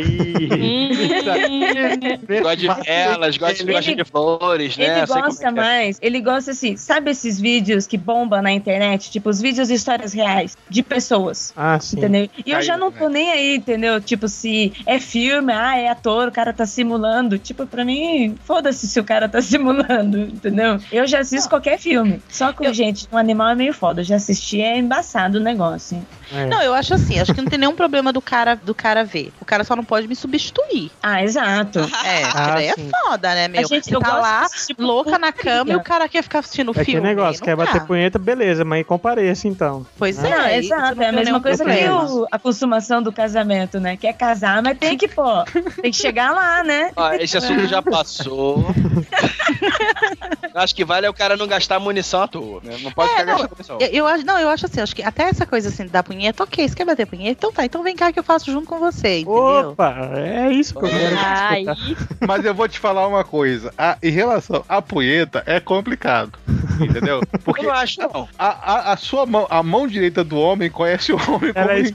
Gosta de velas, gosta de, Ele- gosta de flores, né? Ele gosta é é. mais, ele gosta assim, sabe esses vídeos que bombam na internet? Tipo, os vídeos de histórias reais de pessoas. Ah, sim. Entendeu? E eu já não tô nem aí, entendeu? Tipo, se é filme, ah, é ator, o cara tá simulando. Tipo, pra mim, foda-se se o cara tá simulando, entendeu? Eu já assisto qualquer filme. Só com gente, um animal é meio foda. Eu já assisti, é embaçado o negócio. É. Não, eu acho assim, acho que não tem nenhum problema do cara, do cara ver. O cara só não pode me substituir. Ah, exato. É, Ah, daí é foda, né, meu? A gente- Você eu tá lá, tipo louca na cama, e o cara quer ficar assistindo o É filme. que negócio, não quer dá. bater punheta, beleza, mas compareça então. Pois Não, é, Não, exato, não é a mesma coisa que o- a consumação do casamento, né? Quer casar, mas tem que, pô, tem que chegar lá, né? Ó, esse assunto já passou. Eu Acho que vale é o cara não gastar munição à toa, né? Não pode É, ficar não, gastando munição. Eu, eu acho, não, eu acho assim, acho que até essa coisa assim da punheta, ok, você quer bater punheta? Então tá, então vem cá que eu faço junto com você, entendeu? Opa, é isso que eu quero Ai, escutar. Mas eu vou te falar uma coisa. A- em relação à punheta, é complicado. Entendeu? Eu Porque não acho, não. a, a, a sua mão, a mão direita do homem conhece o homem como Ela é ninguém.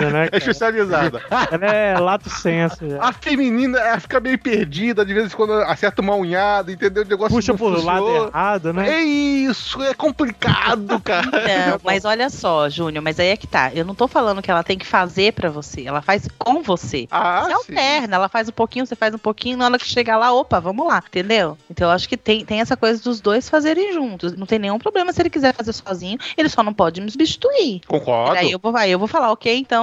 Especializada, né? É cara? especializada. Ela é lato senso. já. A feminina ela fica meio perdida, de vez em quando acerta uma unhada, entendeu? O negócio Puxa pro lado funciona. errado, né? É isso, é complicado, cara. Não, mas olha só, Júnior, mas aí é que tá. Eu não tô falando que ela tem que fazer pra você, ela faz com você. Ah, Você sim. alterna, ela faz um pouquinho, você faz um pouquinho, na hora que chegar lá, opa, vamos lá, entendeu? Então eu acho que tem, tem essa coisa dos dois fazerem juntos. Não tem nenhum problema se ele quiser fazer sozinho, ele só não pode me substituir. Concordo. Aí eu, vou, aí eu vou falar, ok, então,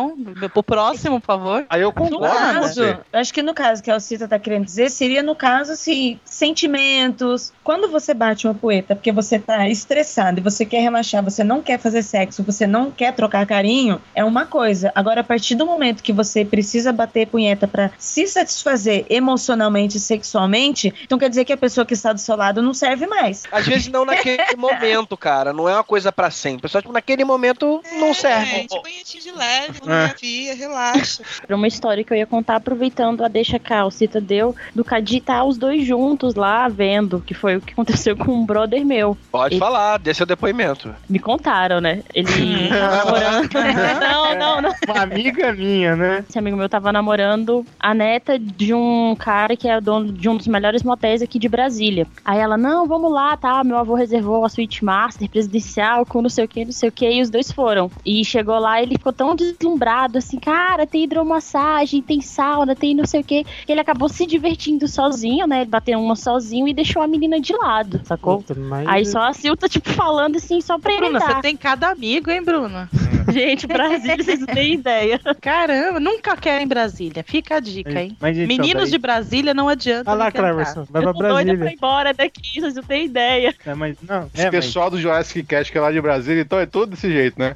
pro próximo, por favor. Aí eu No concordo com caso, acho que no caso que a Alcita tá querendo dizer, seria no caso, assim, sentimentos. Quando você bate uma poeta porque você tá estressado e você quer relaxar, você não quer fazer sexo, você não quer trocar carinho, é uma coisa. Agora, a partir do momento que você precisa bater punheta pra se satisfazer emocionalmente e sexualmente, então quer dizer que a pessoa que está do seu lado não serve mais. Às vezes não naquele momento, cara. Não é uma coisa pra sempre. Só tipo, naquele momento não serve. Gente, punhetinho de leve, pornografia, relaxa. Pra uma história que eu ia contar, aproveitando a deixa que a Alcita deu, do Cadi tá os dois juntos lá vendo, que foi o que aconteceu com um brother meu. Pode E- falar, dê seu depoimento. Me contaram, né? Ele tava namorando. não, não, não. Uma amiga minha, né? Esse amigo meu tava namorando a neta de um cara que é dono de um dos melhores motéis aqui de Brasília. Aí ela, não, vamos lá, tá? Meu avô reservou a suíte master presidencial com não sei o que, não sei o que, e os dois foram. E chegou lá, ele ficou tão deslumbrado, assim, cara, tem hidromassagem, tem sauna, tem não sei o que, que ele acabou se divertindo sozinho, né? Ele bateu uma sozinho e deixou a menina de lado, sacou? Puta, mas- Aí só a Sil tá, tipo, falando assim, só pra Bruna, você tem cada amigo, hein, Bruna? Gente, Brasília, vocês não têm ideia. Caramba, nunca quero em Brasília. Fica a dica, hein? Mas então, Meninos daí- de Brasília não adianta. Vai lá. Cleverson. Vai Eu pra tô doida pra ir Brasília. embora daqui, vocês não têm ideia. É, mas não. Esse É, mas, pessoal do Jurassic Cast que é lá de Brasília, então é todo desse jeito, né?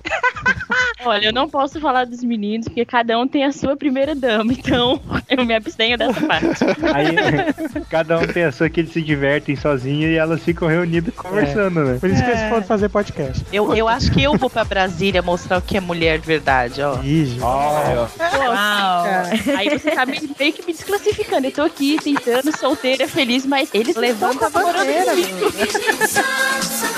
Olha, eu não posso falar dos meninos, porque cada um tem a sua primeira dama, então eu me abstenho dessa parte. Aí cada um pensa que eles se divertem sozinhos e elas ficam reunidas conversando, né? Por isso que eles É. foram fazer podcast. Eu, eu acho que eu vou pra Brasília mostrar o que é mulher de verdade, ó. Ih, gente. Uau. Aí você tá meio, meio que me desclassificando. Eu tô aqui tentando, solteira, feliz, mas eles Levanta a bandeira,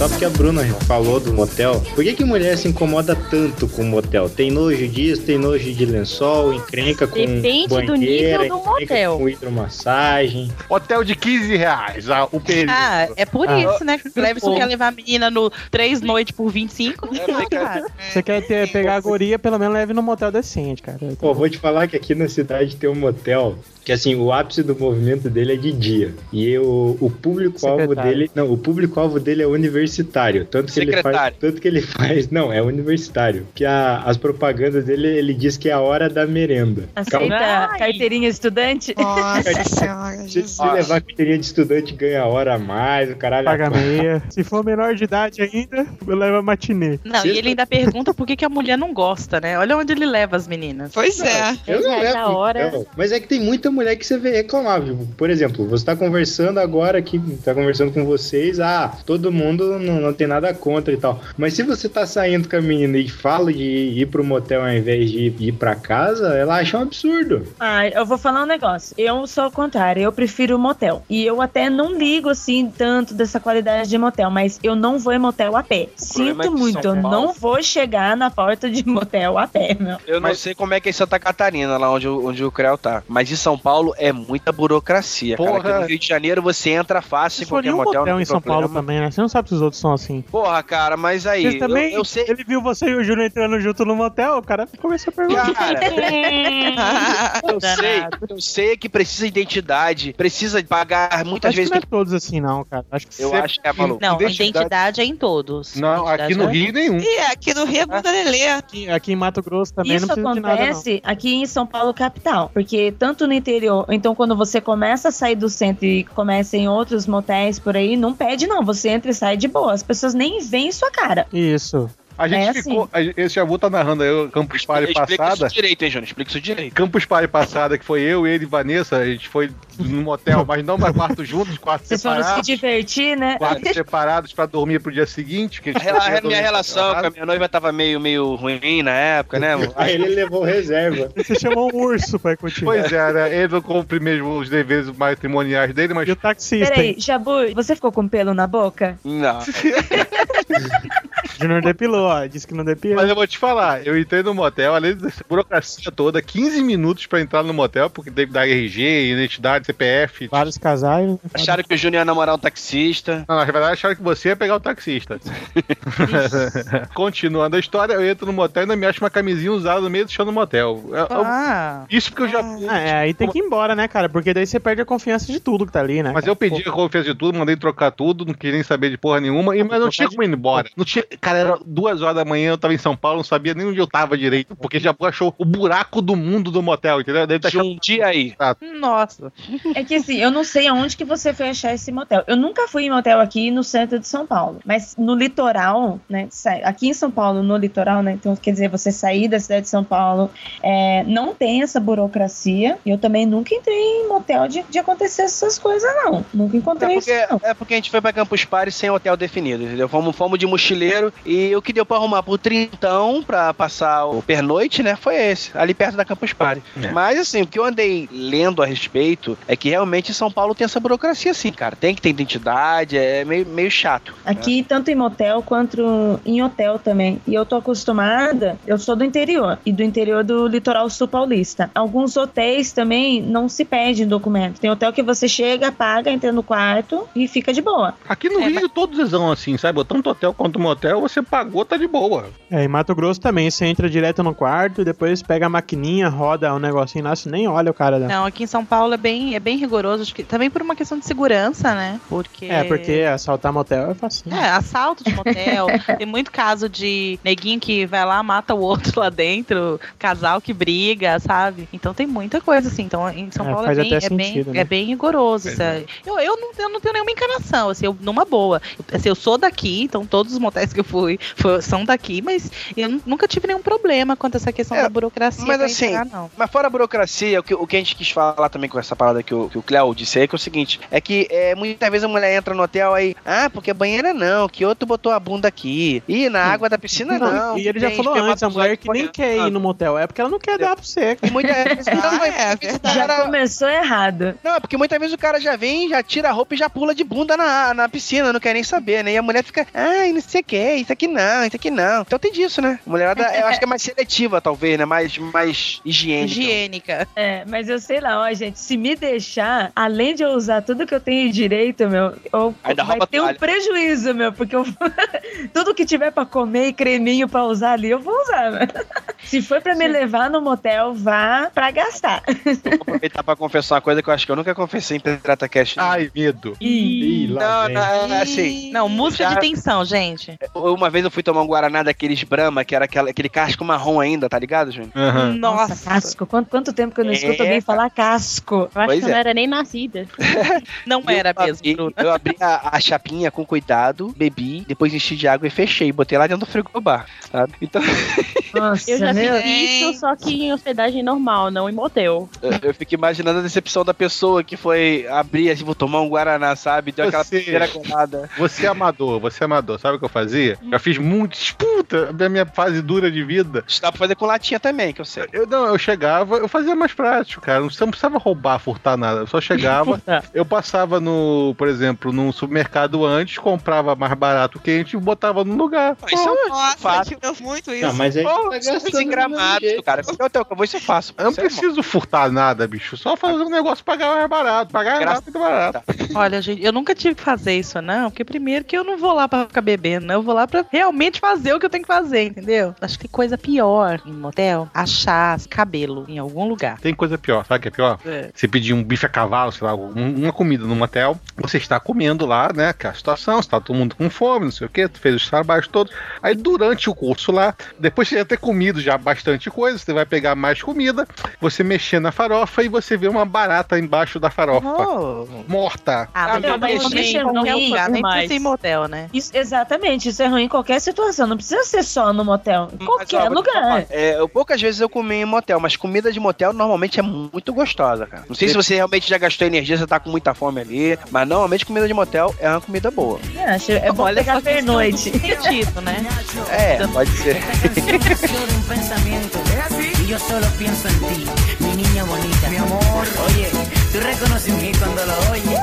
Só porque a Bruna falou do motel, por que, que mulher se incomoda tanto com o motel? Tem nojo disso, tem nojo de lençol, encrenca com Depende do banheira, nível do motel. com hidromassagem. Hotel de 15 reais, ah, o período. Ah, é por Ah. isso, né? Cleverson quer levar a menina no três noites por 25. É, fica- cara. Você quer ter, pegar a guria, pelo menos leve no motel decente, cara. Pô, vou te falar que aqui na cidade tem um motel que assim, o ápice do movimento dele é de dia. E o, o público-alvo Secretário. dele. Não, o público-alvo dele é universitário. Tanto que ele faz. Secretário. Tanto que ele faz. Não, é universitário. Que a- as propagandas dele, ele diz que é a hora da merenda. Aceita carteirinha estudante? Nossa senhora, Se, se levar a carteirinha de estudante, ganha hora a mais, o caralho. Paga meia. Se for menor de idade ainda, leva matinê. Não, e ele ainda pergunta por que, que a mulher não gosta, né? Olha onde ele leva as meninas. Pois é. Eu não é levo, hora. então. Mas é que tem muita mulher que você vê reclamar. Tipo, por exemplo, você tá conversando agora aqui, tá conversando com vocês, ah, todo mundo não, não tem nada contra e tal. Mas se você tá saindo com a menina e fala de ir pro motel ao invés de ir pra casa, ela acha um absurdo. Ah, eu vou falar um negócio. Eu sou o contrário, eu prefiro motel. E eu até não ligo assim tanto dessa qualidade de motel, mas eu não vou em motel a pé. é Sinto que muito, eu não vou chegar na porta de motel a pé, meu. Eu não sei como é que é em Santa Catarina, lá onde, o- onde o Creu tá. Mas em São Paulo é muita burocracia. Cara, aqui Porra. no Rio de Janeiro você entra fácil em qualquer um motel. motel não em São Paulo também, né? Você não sabe se os outros são assim. Porra, cara, mas aí. Eles também, eu, eu sei. ele viu você e o Júnior entrando junto no motel, o cara começou a perguntar. Cara, eu sei, eu sei que precisa de identidade, precisa pagar muitas Acho que vezes. não é todos assim, não, cara. Acho que Eu acho que é maluco. Não, Identidade- identidade, é em todos. Não, aqui no é- Rio nenhum. E aqui no Rio é bunda lelê. aqui, aqui em Mato Grosso também Isso não precisa de nada, não. acontece aqui em São Paulo capital, porque tanto no interior, então quando você começa a sair do centro e começa em outros motéis por aí, não pede não, você entra e sai de boa, as pessoas nem veem sua cara. Isso. A gente É ficou. a- Esse Jabu tá narrando aí o Campus Party Explica passada. isso direito, hein, Júnior? Explica isso direito. Campus Party passada, que foi eu, ele e Vanessa, a gente foi num motel, mas não para quarto juntos, quartos Vocês foram se separados. divertir, né? Quartos separados pra dormir pro dia seguinte. Que a A, a minha relação com a minha noiva tava meio, meio ruim na época, né? amor? Aí ele levou reserva. Você chamou um urso pra curtir. Pois é, né? Ele não cumpre mesmo os deveres matrimoniais dele, mas E o taxista, Peraí? Jabu, você ficou com pelo na boca? Não. Júnior depilou, ó. Disse que não depilou. Mas eu vou te falar, eu entrei no motel, além dessa burocracia toda, 15 minutos pra entrar no motel, porque teve que dar RG, identidade, CPF. Vários casais. né? Acharam que o Júnior ia namorar um taxista. Não, na verdade acharam que você ia pegar o taxista. Continuando a história, eu entro no motel e ainda me acho uma camisinha usada no meio do chão do motel. Eu- eu- Ah, isso porque eu já. Ah, é, aí tem que ir embora, né, cara? Porque daí você perde a confiança de tudo que tá ali, né? Mas cara? eu pedi a confiança de tudo, mandei trocar tudo, não queria nem saber de porra nenhuma, e, mas não tinha como ir embora. Não tinha, cara, era duas horas da manhã, eu tava em São Paulo, não sabia nem onde eu tava direito, porque já achou o buraco do mundo do motel, entendeu? Deve tá Um dia aí. nossa. É que assim, eu não sei aonde que você foi achar esse motel. Eu nunca fui em motel aqui no centro de São Paulo, mas no litoral, né? Aqui em São Paulo, no litoral, né? Então, quer dizer, você sair da cidade de São Paulo, é, não tem essa burocracia. E eu também nunca entrei em motel de, de acontecer essas coisas, não. Nunca É encontrei porque, isso, não. é porque a gente foi pra Campus Party sem hotel definido, entendeu? Fomos, fomos de mochileiro e o que deu pra arrumar por trintão pra passar o pernoite, né? Foi esse, ali perto da Campus Party. Mas assim, o que eu andei lendo a respeito é que realmente São Paulo tem essa burocracia assim, cara. Tem que ter identidade, é meio, meio chato. né? Aqui, tanto em motel quanto em hotel também. E eu tô acostumada, eu sou do interior, e do interior do litoral sul paulista. Alguns hotéis também não se pedem documento. Tem hotel que você chega, paga, entra no quarto e fica de boa. Aqui no Rio todos são assim, sabe? Tanto hotel quanto motel, você pagou, tá de boa. É, em Mato Grosso também, você entra direto no quarto, depois pega a maquininha, roda um negocinho lá, você nem olha o cara da. Não, aqui em São Paulo é bem, é bem rigoroso, acho que também por uma questão de segurança, né? Porque É, porque assaltar motel é fácil. É, assalto de motel. Tem muito caso de neguinho que vai lá, mata o outro lá dentro, casal que briga, sabe? Então tem muita coisa assim. Então em São É, Paulo é bem, até é, bem, sentido, né? é bem rigoroso. é- Eu, eu, não, eu não tenho nenhuma encanação, assim, eu, numa boa. Assim, eu sou daqui, então todos os motéis que eu fui foi- são daqui, mas eu nu- nunca tive nenhum problema quanto a essa questão É, da burocracia. mas assim, entrar, não. Mas fora a burocracia, o que, o que a gente quis falar também com essa parada que o, que o Cléo disse aí, que é o seguinte, é que é, muitas vezes a mulher entra no hotel aí, ah, porque banheira não, que outro botou a bunda aqui. Ih, na água da piscina não. e ele já falou antes, a mulher que nem quer ir no motel, é porque ela não quer dar pra você. E muitas vezes, não, mas é, o Já começou errado. Não, é porque muitas vezes o cara já vem, já tira a roupa e já pula de bunda na, na piscina, não quer nem saber, né? E a mulher fica, ai, não sei o que, isso aqui não, isso aqui não. Então tem disso, né? Mulherada, eu acho que é mais seletiva, talvez, né? Mais, mais higiênica. Higiênica. É, mas eu sei lá, ó, gente, se me deixar, além de eu usar tudo que eu tenho direito, meu, eu, Ainda vai ter um prejuízo, meu, porque eu, tudo que tiver pra comer e creminho pra usar ali, eu vou usar, meu. Se for pra me levar no motel, vá pra gastar. Vou aproveitar pra confessar uma coisa que eu acho que eu nunca confessei em Pirata Cash. Ai, medo. Ih, lá Não, não, é assim. Não, música Já- de tensão, gente. Uma vez eu fui tomar um Guaraná daqueles Brahma, que era aquela, aquele casco marrom ainda, tá ligado, Júnior? Aham. Nossa, casco. Quanto, quanto tempo que eu não É, escuto alguém cara. falar casco? Eu acho Pois que eu não é. era nem nascida. não era eu mesmo, abri, Bruno. Eu abri a, a chapinha com cuidado, bebi, depois enchi de água e fechei. Botei lá dentro do frigobar, sabe? Então Nossa, Eu já meu. fiz isso, só que em hospedagem normal, não em motel. eu, eu fico imaginando a decepção da pessoa que foi abrir, assim, vou tomar um Guaraná, sabe? Deu aquela Você- primeira colada. Você é amador, você é amador. Sabe o que eu fazia? Eu fiz muito. Puta, a minha fase dura de vida. Isso dá pra fazer com latinha também, que eu sei. Eu não, eu chegava, eu fazia mais prático, cara. Você não precisava roubar, furtar nada. Eu só chegava, eu passava no, por exemplo, num supermercado antes, comprava mais barato quente e botava no lugar. Isso é Nossa, fato. eu muito isso. Não, mas aí tá gastando mesmo gramado, cara. Qualquer hotel que eu vou, isso eu faço. Eu não é preciso furtar nada, bicho. Só fazer um negócio pagar mais barato. Pagar mais Graças- muito barato. Olha, gente, eu nunca tive que fazer isso, não. Porque primeiro que eu não vou lá pra ficar bebendo, né? Eu vou lá pra realmente fazer o que eu tenho que fazer, entendeu? Acho que coisa pior em motel, achar cabelo em algum lugar. Tem coisa pior, sabe o que é pior? É. Você pedir um bife a cavalo, sei lá, um- uma comida num motel, você está comendo lá, né? Que é a situação, está todo mundo com fome, não sei o que, tu fez os trabalhos todos. Aí durante o curso lá, depois de já ter comido já bastante coisa, você vai pegar mais comida, você mexer na farofa e você vê uma barata embaixo da farofa. Oh. Morta. Ah, Ah, mas mas isso é ruim, lugar, nem mas- precisa ir em motel, né? Isso, exatamente, isso é ruim em qualquer situação. Não precisa ser só no motel. Em Mas, qualquer te lugar. É, eu, poucas vezes eu comi em motel, mas comida de motel normalmente é muito gostosa, cara. Não sei se você realmente já gastou energia, você tá com muita fome ali, mas normalmente comida de motel é uma comida boa. É, acho, é bom Olha pegar pernoite. sentido, né? É, pode ser. y yo solo pienso en ti, mi niña bonita, mi amor. Oye, tú reconoces mí cuando lo oyes.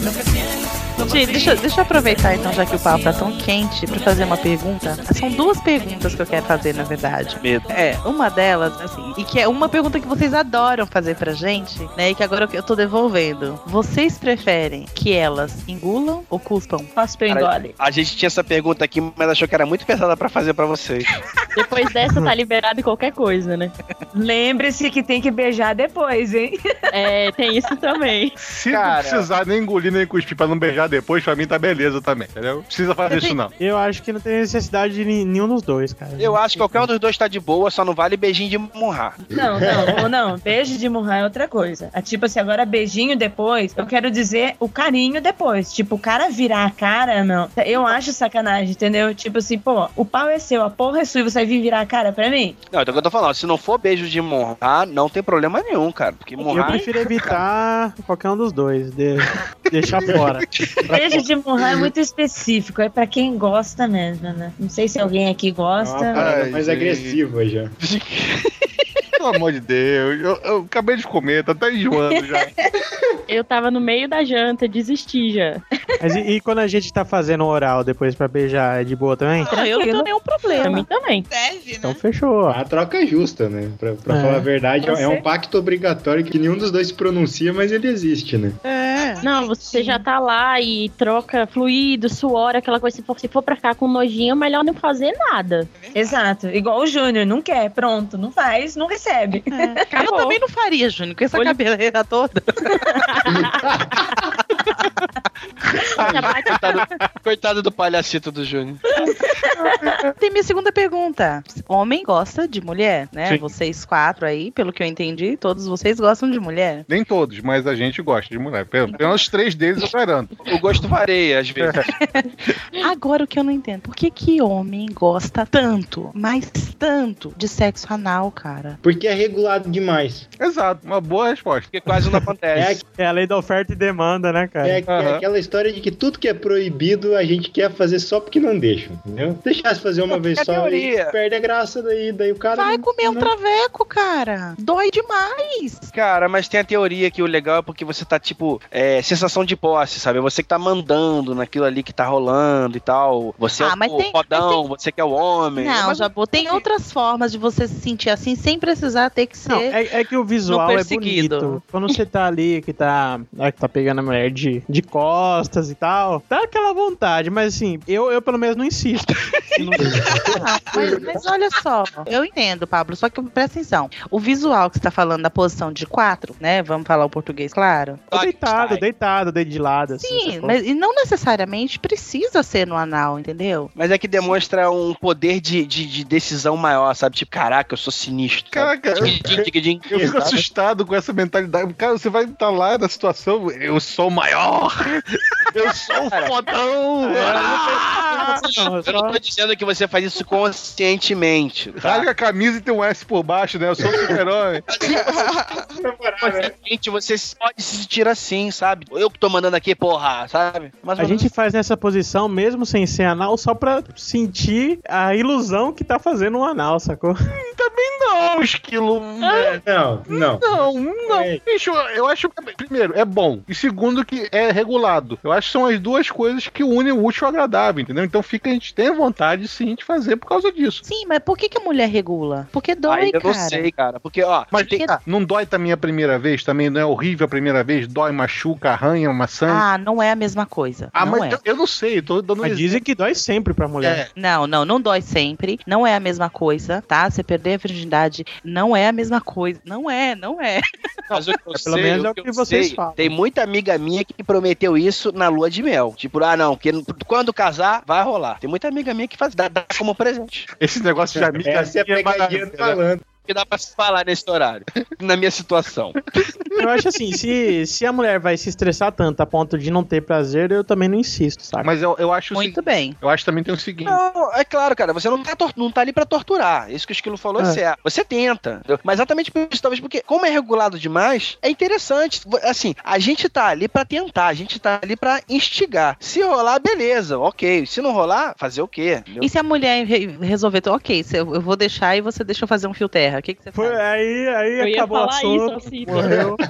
Lo que siento. Gente, deixa, deixa eu aproveitar então, já que o papo tá tão quente, pra fazer uma pergunta. São duas perguntas que eu quero fazer, na verdade. Medo. É, uma delas, assim, e que é uma pergunta que vocês adoram fazer pra gente, né? E que agora eu tô devolvendo. Vocês preferem que elas engulam ou cuspam? Cospe ou engole. A gente tinha essa pergunta aqui, mas achou que era muito pesada pra fazer pra vocês. Depois dessa tá liberado em qualquer coisa, né? Lembre-se que tem que beijar depois, hein? É, tem isso também. Se Cara. não precisar nem engolir nem cuspir pra não beijar depois, pra mim tá beleza também, entendeu? Não precisa fazer isso não. Eu acho que não tem necessidade de nenhum dos dois, cara. Eu acho que qualquer um dos dois tá de boa, só não vale beijinho de murrar. Não, não, não. Beijo de murrar é outra coisa. É tipo assim, agora beijinho depois, eu quero dizer o carinho depois. Tipo, o cara virar a cara, não. Eu acho sacanagem, entendeu? Tipo assim, pô, o pau é seu, a porra é sua e você vai vir virar a cara pra mim? Não, então o que eu tô falando, se não for beijo de murrar, não tem problema nenhum, cara. Porque Eu murrar. prefiro evitar qualquer um dos dois. de- deixar fora. Beijo de murrar é muito específico, é pra quem gosta mesmo, né? Não sei se alguém aqui É uma gosta. parada Ai, mais gente. agressiva já. Pelo amor de Deus, eu, eu acabei de comer, tá até enjoando já. Eu tava no meio da janta, desisti já. Mas e, e quando a gente tá fazendo oral depois pra beijar, é de boa também? Então, eu não tenho nenhum Pra mim problema. também. Deve, Então né? fechou. A troca é justa, né? Pra, pra É. falar a verdade, é, Você- é um pacto obrigatório que nenhum dos dois se pronuncia, mas ele existe, né? É. É. Não, você já tá lá e troca fluido, suor, aquela coisa. Se for, se for pra ficar com nojinho, melhor não fazer nada. Exato. Igual o Júnior, não quer, pronto, não faz, não recebe. Eu também não faria, Júnior, com essa Olha- cabeleira toda. coitado, coitado do palhacito do Júnior. Tem minha segunda pergunta. Homem gosta de mulher, né? Sim. Vocês quatro aí, pelo que eu entendi, todos vocês gostam de mulher. Nem todos, mas a gente gosta de mulher. Pelo menos três deles eu garanto. O gosto varia, às vezes. Agora o que eu não entendo, por que que homem gosta tanto, mas tanto, de sexo anal, cara? Porque é regulado demais. Exato, uma boa resposta. Porque quase não É, acontece. É a lei da oferta e demanda, né, cara? é, é aquela história de que tudo que é proibido a gente quer fazer só porque não deixam, entendeu? Deixasse fazer uma vez É só e perde a graça daí, daí o cara. Vai não- comer um não- traveco, cara. Dói demais. Cara, mas tem a teoria que o legal é porque você tá, tipo, é, sensação de posse, sabe? É Você que tá mandando naquilo ali que tá rolando e tal. Você Ah, é o tem- fodão, você que é o homem. Não, Mas- Jabô, tem outras formas de você se sentir assim sem precisar ter que ser. Não, é, é que o visual é bonito. Quando você tá ali, que tá, né, que tá pegando a mulher de, de costas e tal, dá aquela vontade, mas assim, eu, eu pelo menos não insisto. Ah, mas, mas olha só, eu entendo, Pablo, só que presta atenção. O visual que você tá falando da posição de quatro, né? Vamos falar o português, claro. Ou deitado, deitado, deito de lado. Assim, Sim, for. mas e não necessariamente precisa ser no anal, entendeu? Mas é que demonstra um poder de, de, de decisão maior, sabe? Tipo, caraca, eu sou sinistro. Caraca, eu, tigre, eu fico assustado com essa mentalidade. Cara, você vai estar lá na situação, eu sou o maior, eu sou o fodão. Ah! Não, Eu não tô dizendo que você faz isso conscientemente. Tá? Rasga a camisa e tem um S por baixo, né? Eu sou o super-herói. Conscientemente, você pode se sentir assim, sabe? Eu que tô mandando aqui, porra, sabe? Mas A gente faz nessa posição mesmo sem ser anal só pra sentir a ilusão que tá fazendo um anal, sacou? Também não, esquilo. né? Não, não. Não, não. É. Bicho, eu acho que, primeiro, é bom. E segundo, que é regulado. Eu acho que são as duas coisas que unem o útil ao agradável, entendeu? Então fica, a gente tem a vontade, sim, de fazer por causa disso. Sim, mas por que, que a mulher regula? Porque dói, eu cara. não sei, cara. Porque, ó, Mas tem- tá, não dói também a primeira vez? Também não é horrível a primeira vez? Dói, machuca, arranha, maçã? Ah, não é a mesma coisa. Ah, não mas é. eu, eu não sei, eu tô dando Mas dizem que dói sempre pra mulher. É. Não, não, não dói sempre. Não é a mesma coisa, tá? Você perder a virgindade não é a mesma coisa. Não é, não é. Mas o que eu É, pelo sei, menos o é o que que eu vocês sei, falam. Tem muita amiga minha que prometeu isso na lua de mel. Tipo, ah, não, porque quando casar, vai rolar. Tem muita amiga minha que faz, dá, dá como presente. Esse negócio de amiga. Essa é a pegadinha do malandro. Que dá pra se falar nesse horário. Na minha situação. Eu acho assim, se, se a mulher vai se estressar tanto a ponto de não ter prazer, eu também não insisto, sabe? Mas eu, eu acho Muito bem. eu acho também tem o seguinte. Não, é claro, cara, você não tá, não tá ali pra torturar. Isso que o Esquilo falou é, É. certo. Você tenta. entendeu? Mas exatamente por isso, talvez porque, como é regulado demais, é interessante. Assim, a gente tá ali pra tentar, a gente tá ali pra instigar. Se rolar, beleza, ok. Se não rolar, fazer o quê? entendeu? E se a mulher re- resolver, então, ok, eu, eu vou deixar e você deixa eu fazer um fio terra, o que, que você Foi, faz? aí aí Eu ia acabou o assunto. isso, assim. morreu.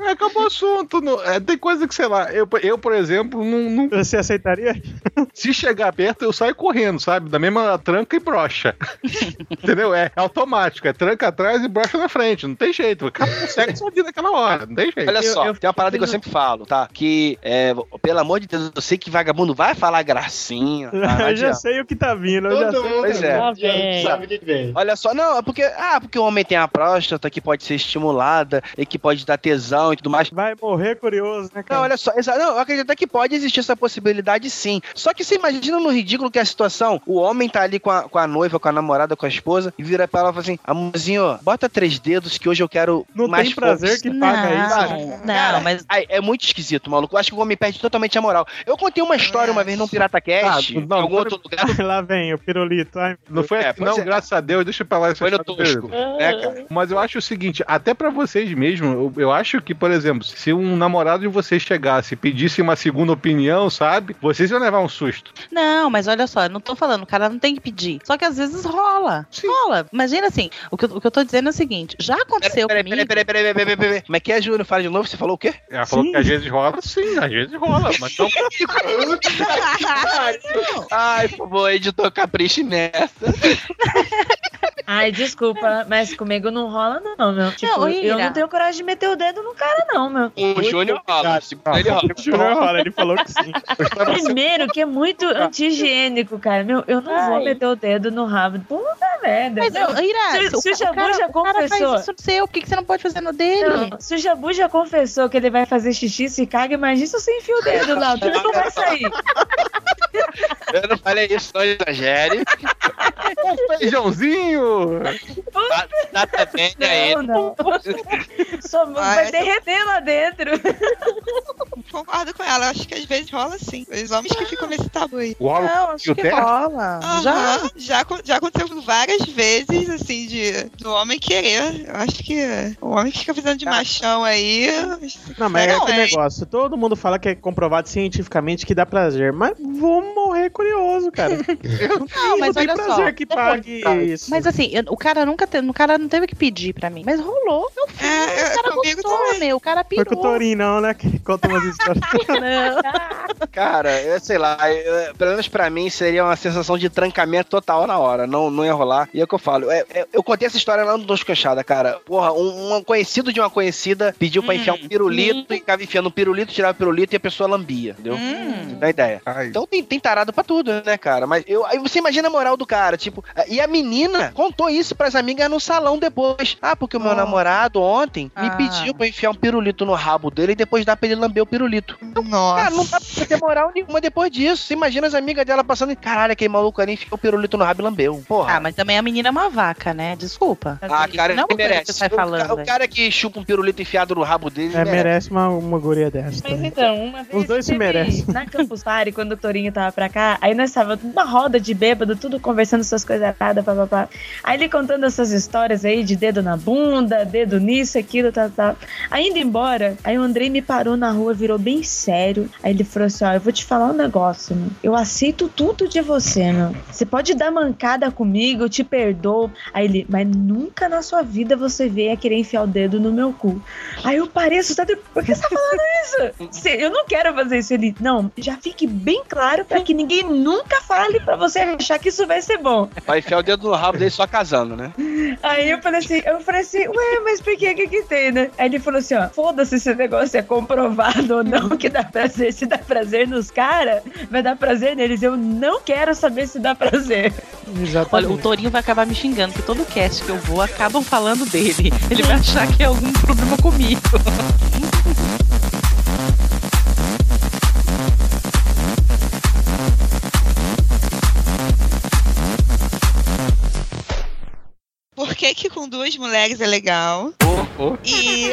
É, acabou o assunto. não- é, tem coisa que, sei lá, eu, eu por exemplo, não, não- Você aceitaria? se chegar perto, eu saio correndo, sabe? Da mesma tranca e brocha. Entendeu? É automático. É tranca atrás e brocha na frente. Não tem jeito. O sexo ali naquela hora. Não tem jeito. Olha Eu- só, eu tem uma parada que eu sempre falo, tá? Que, é, pelo amor de Deus, eu sei que vagabundo vai falar gracinha. Tá? Eu já sei o que tá vindo. Eu já Todo sei. mundo Pois é. Já sabe de que vem. Olha só, não, é porque, ah, porque o homem tem a próstata que pode ser estimulada e que pode dar tesão e tudo mais. Vai morrer curioso, né, Não, cara? olha só, não, eu acredito até que pode existir essa possibilidade sim. Só que você imagina no ridículo que é a situação: o homem tá ali com a, com a noiva, com a namorada, com a esposa, e vira pra ela e fala assim: amorzinho, bota três dedos que hoje eu quero Não mais tem prazer força." que paga isso. Não, né? não, Cara, mas ai, é muito esquisito, maluco. Eu acho que o homem perde totalmente a moral. Eu contei uma história uma vez num Pirata Cast, Ah, não, em algum foi- outro lugar. Lá vem o pirulito. Ai, Não foi É, pois não, é. graças a Deus, deixa pra lá Foi no tosco. Dele. né, cara? Mas eu acho o seguinte, até pra vocês mesmo, eu, eu acho que, por exemplo, se um namorado de vocês chegasse e pedisse uma segunda opinião, sabe? Vocês iam levar um susto. Não, mas olha só, eu não tô falando, o cara não tem que pedir. Só que às vezes rola. Rola. Imagina assim, o que, eu, o que eu tô dizendo é o seguinte: já aconteceu Peraí, comigo. peraí, peraí, peraí, peraí, peraí, peraí. Como é que é, Júnior? Fala de novo, você falou o quê? Ela falou Sim. que às vezes rola, sim, às vezes rola, mas não Ai, por favor, editor, capriche nessa. Ai, desculpa, mas comigo não rola, não, meu. Tipo, eu Ira. não tenho coragem de meter o dedo no cara, não, meu. O Júnior rola. Segundo ele rola. O Júnior rola, ele falou que sim. Primeiro, que é muito anti-higiênico, cara. Meu, eu não vou Ai. meter o dedo no rabo. Puta merda. Mas, Não, ô, Ira, se, se o Jabu já o cara confessou. faz isso seu, por que, que você não pode fazer no dele? Não, se o Jabu já confessou que ele vai fazer xixi, se caga, imagina se você enfia o dedo lá. Tudo não vai sair. Eu não falei isso, não exagere. Feijãozinho! Tá, tá bem aí. Não, não. Só vai derreter lá dentro. Concordo com ela, acho que às vezes rola sim. Os homens que ficam nesse tabu aí. O rolo Não, acho que terra? rola. Aham, Já? já, já aconteceu várias vezes, assim, de, do homem querer. Eu acho que o homem que fica fazendo de machão aí. Não, mas é Não, aquele é. negócio. Todo mundo fala que é comprovado cientificamente que dá prazer. Mas vou morrer curioso, cara. Não, mas não tem olha prazer só. que pague isso. Mas assim, eu- o cara nunca te, o cara não teve que pedir pra mim, mas rolou. Eu fiz, É, o cara gostou, meu, o cara Foi com o. Torinho, não, né? Que conta umas histórias. Cara, eu sei lá, eu- pelo menos pra mim seria uma sensação de trancamento total na hora, não, não ia rolar. E é o que eu falo, é- é- eu contei essa história lá no Dos Canchada, cara. Porra, um, um conhecido de uma conhecida pediu pra enfiar um pirulito e ficava enfiando um pirulito, tirava o pirulito e a pessoa lambia, entendeu? Hum. Dá ideia. Ai, Então tem, tem tarado pra tudo, né, cara? Mas eu, aí você imagina a moral do cara, tipo, e a menina contou isso pras amigas no salão depois. Ah, porque o meu Oh. namorado ontem me Ah. pediu pra enfiar um pirulito no rabo dele e depois dar pra ele lamber o pirulito. Nossa. Cara, não dá pra ter moral nenhuma depois disso. Você imagina as amigas dela passando e, caralho, aquele maluco ali enfiou o pirulito no rabo e lambeu. Porra. Ah, mas também a menina é uma vaca, né? Desculpa. Ah, cara, não é merece. que você tá O falando, o, velho. cara que chupa um pirulito enfiado no rabo dele, É, merece. merece uma, uma guria dessa. Mas também. então, uma vez. Os dois se merecem. Na Campus Party, quando o Torinho tava pra cá, aí nós tava numa roda de bêbado, tudo conversando essas coisas erradas, papapá. Aí ele contando essas histórias aí de dedo na bunda, dedo nisso, aquilo, tal, tal. Aí indo embora, aí o Andrei me parou na rua, virou bem sério. Aí ele falou assim: Ó, eu vou te falar um negócio, meu. Eu aceito tudo de você, meu. Você pode dar mancada comigo, eu te perdoo. Aí ele, mas nunca na sua vida você veio querer enfiar o dedo no meu cu. Aí eu parei assustado, por que você tá falando isso? Eu não quero fazer isso. Ele, não, já fique bem claro pra que ninguém nunca fale pra você achar que isso vai ser bom. Vai enfiar o dedo no rabo dele só casando, né? Aí eu falei assim, eu falei assim, ué, mas por que que que tem, né? Aí ele falou assim, ó, foda-se se esse negócio é comprovado ou não que dá prazer. Se dá prazer nos caras, vai dar prazer neles. Eu não quero saber se dá prazer. Olha, Exatamente. o Torinho vai acabar me xingando, porque todo cast que eu vou acabam falando dele. Ele vai achar que é algum problema comigo. que que com duas mulheres é legal? oh. E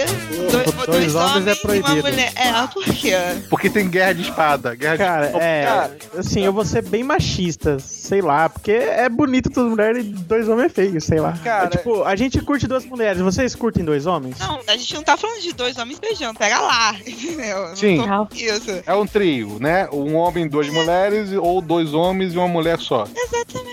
Com dois homens é e uma proibido. mulher. É, por quê? Porque tem guerra de espada. Guerra Cara, de... é. Cara. Assim, eu vou ser bem machista, sei lá, porque é bonito duas mulheres e dois homens é feio, sei lá. Cara- É, tipo, a gente curte duas mulheres, vocês curtem dois homens? Não, a gente não tá falando de dois homens beijando, pega lá, entendeu? Sim. Isso. É um trio, né? Um homem e duas mulheres, ou dois homens e uma mulher só. Exatamente.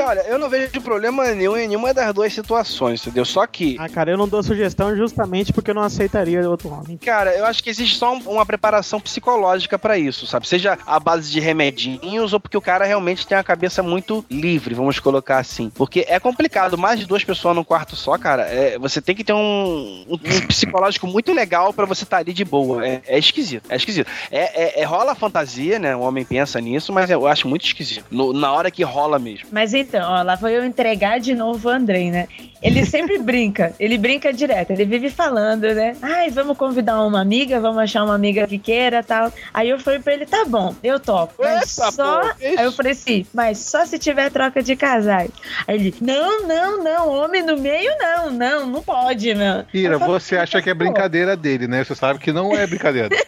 Olha, eu não vejo problema nenhum em nenhuma das duas situações, entendeu? Só que, Ah, cara, eu não dou sugestão justamente porque eu não aceitaria outro homem. cara, eu acho que existe só um- uma preparação psicológica pra isso, sabe? Seja a base de remedinhos ou porque o cara realmente tem a cabeça muito livre, vamos colocar assim. Porque é complicado, mais de duas pessoas num quarto só, cara, é, você tem que ter um, um- psicológico muito legal pra você estar ali de boa. É, é esquisito, é esquisito. É, é- é- rola a fantasia, né? O homem pensa nisso, mas eu acho muito esquisito. No- na hora que rola mesmo. Mas então, ó, lá vou eu entregar de novo o Andrei, né? Ele sempre brinca, ele brinca direto, ele vive falando, né? Ai, vamos convidar uma amiga, vamos achar uma amiga que queira tal. Aí eu falei pra ele, tá bom, eu topo. Mas Eita, só. pô. Aí eu falei assim, mas só se tiver troca de casais. Aí ele, não, não, não, homem no meio, não, não, não pode, meu. Ira, falei, você acha que é brincadeira dele, né? Você sabe que não é brincadeira.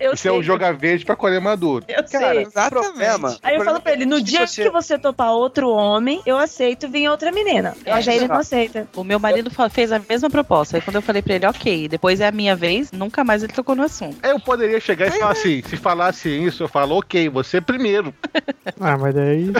Eu Isso é sei, um jogar verde pra colher maduro. Eu Cara, sei. Exatamente. problema. Aí eu falo pra ele, no dia você- que você topar outro homem, eu aceito vir outra menina. É, já ele exato. não aceita. O meu marido fez a mesma proposta. Aí quando eu falei pra ele, ok, depois é a minha vez, nunca mais ele tocou no assunto. Eu poderia chegar e falar assim, se falasse isso, eu falo, ok, você primeiro. Ah, mas daí. Não.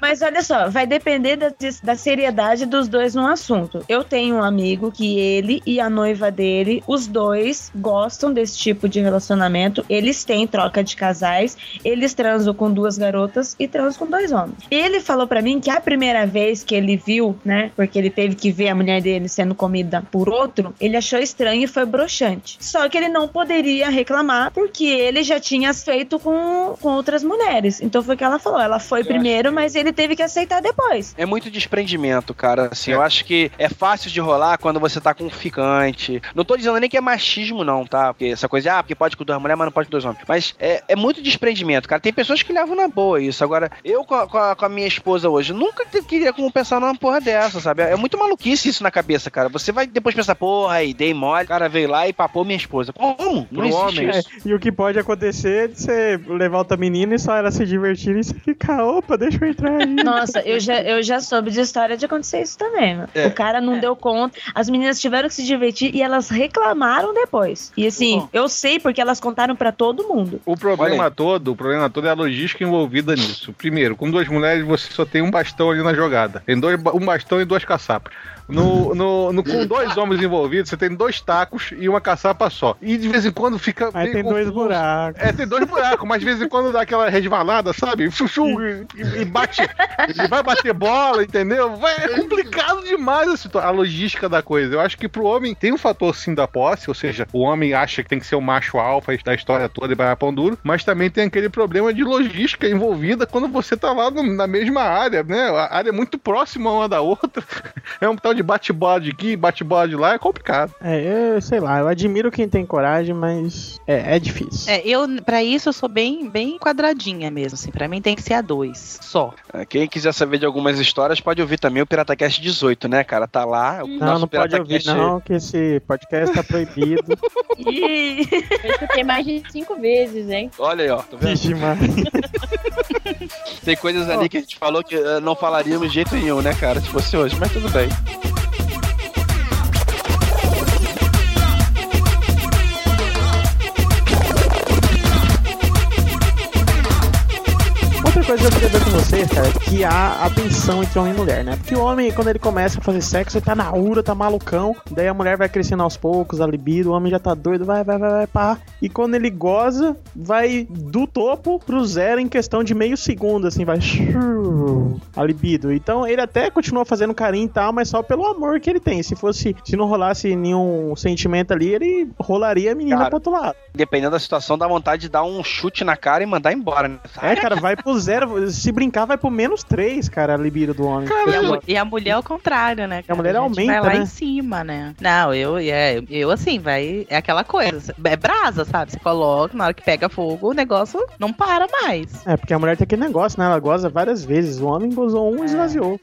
Mas olha só, vai depender da, da seriedade dos dois no assunto. Eu tenho um amigo que ele e a noiva dele, os dois gostam desse tipo tipo de relacionamento, eles têm troca de casais, eles transam com duas garotas e transam com dois homens. Ele falou pra mim que a primeira vez que ele viu, né, porque ele teve que ver a mulher dele sendo comida por outro, ele achou estranho e foi broxante. Só que ele não poderia reclamar porque ele já tinha feito com, com outras mulheres. Então foi o que ela falou. Ela foi Eu primeiro, mas ele teve que aceitar depois. É muito desprendimento, cara. Assim, eu acho que é fácil de rolar quando você tá com um ficante. Não tô dizendo nem que é machismo, não, tá? Porque essa coisa, de, ah, porque pode com duas mulheres, mas não pode com dois homens. Mas é, é muito desprendimento, cara. Tem pessoas que levam na boa isso. Agora, eu com a, com a- com a minha esposa hoje, nunca queria como pensar numa porra dessa, sabe? É muito maluquice isso na cabeça, cara. Você vai depois pensar, porra, aí, dei mole, o cara veio lá e papou minha esposa. Como? Não Pro existe homem. isso. É, e o que pode acontecer é de você levar outra menina e só ela se divertir e você ficar, opa, deixa eu entrar aí. Nossa, eu já, eu já soube de história de acontecer isso também, mano. É. O cara não deu conta, as meninas tiveram que se divertir e elas reclamaram depois. E assim, eu sei porque elas contaram pra todo mundo. O problema todo, o problema todo é a logística envolvida nisso. Primeiro, com duas mulheres você só tem um bastão ali na jogada. Tem dois, um bastão e duas caçapas. No, no, no- com dois homens envolvidos, você tem dois tacos e uma caçapa só. E de vez em quando fica. Aí tem dois confuso. buracos. É, tem dois buracos, mas de vez em quando dá aquela resvalada, sabe? Chuchu e, e bate. E vai bater bola, entendeu? Vai- é complicado demais a, situa- a logística da coisa. Eu acho que pro homem tem um fator sim da posse, ou seja, o homem acha que tem que ser o macho alfa da história toda e vai pão duro, mas também tem aquele problema de logística envolvida quando você tá lá no- na mesma área, né? A área é muito próxima uma da outra. É um tal de bate-bola de aqui, bate-bola de lá, é complicado. É, eu sei lá, eu admiro quem tem coragem, mas é, é difícil. É, eu, pra isso, eu sou bem, bem quadradinha mesmo, assim. Pra mim tem que ser a dois, só. É, Quem quiser saber de algumas histórias, pode ouvir também o PirataCast 18, né, cara? Tá lá. O Não, nosso não pode ouvir não, que esse podcast tá proibido. Ih, Eu escutei mais de cinco vezes, hein? Olha aí, ó. Tá vendo? Mano. Tem coisas ali que a gente falou que eh, não falaríamos de jeito nenhum, né, cara? Se fosse hoje, mas tudo bem. Coisa que eu queria ver com vocês, cara, é que há a tensão entre homem e mulher, né? Porque o homem, quando ele começa a fazer sexo, ele tá na ura, tá malucão. Daí a mulher vai crescendo aos poucos, a libido, o homem já tá doido, vai, vai, vai, vai, pá. E quando ele goza, vai do topo pro zero em questão de meio segundo, assim, vai. A libido. Então ele até continua fazendo carinho e tal, mas só pelo amor que ele tem. Se fosse, se não rolasse nenhum sentimento ali, ele rolaria a menina Cara. pro outro lado. Dependendo da situação, dá vontade de dar um chute na cara e mandar embora, né? É, cara, vai pro zero. Se brincar, vai pro menos três, cara, a libido do homem. E a, e a mulher é o contrário, né? cara? mulher gente aumenta, Vai lá né? em cima, né? Não, eu, é, eu assim, vai. É aquela coisa. É brasa, sabe? Você coloca, na hora que pega fogo, o negócio não para mais. É, porque a mulher tem aquele negócio, né? Ela goza várias vezes. O homem gozou um e esvaziou.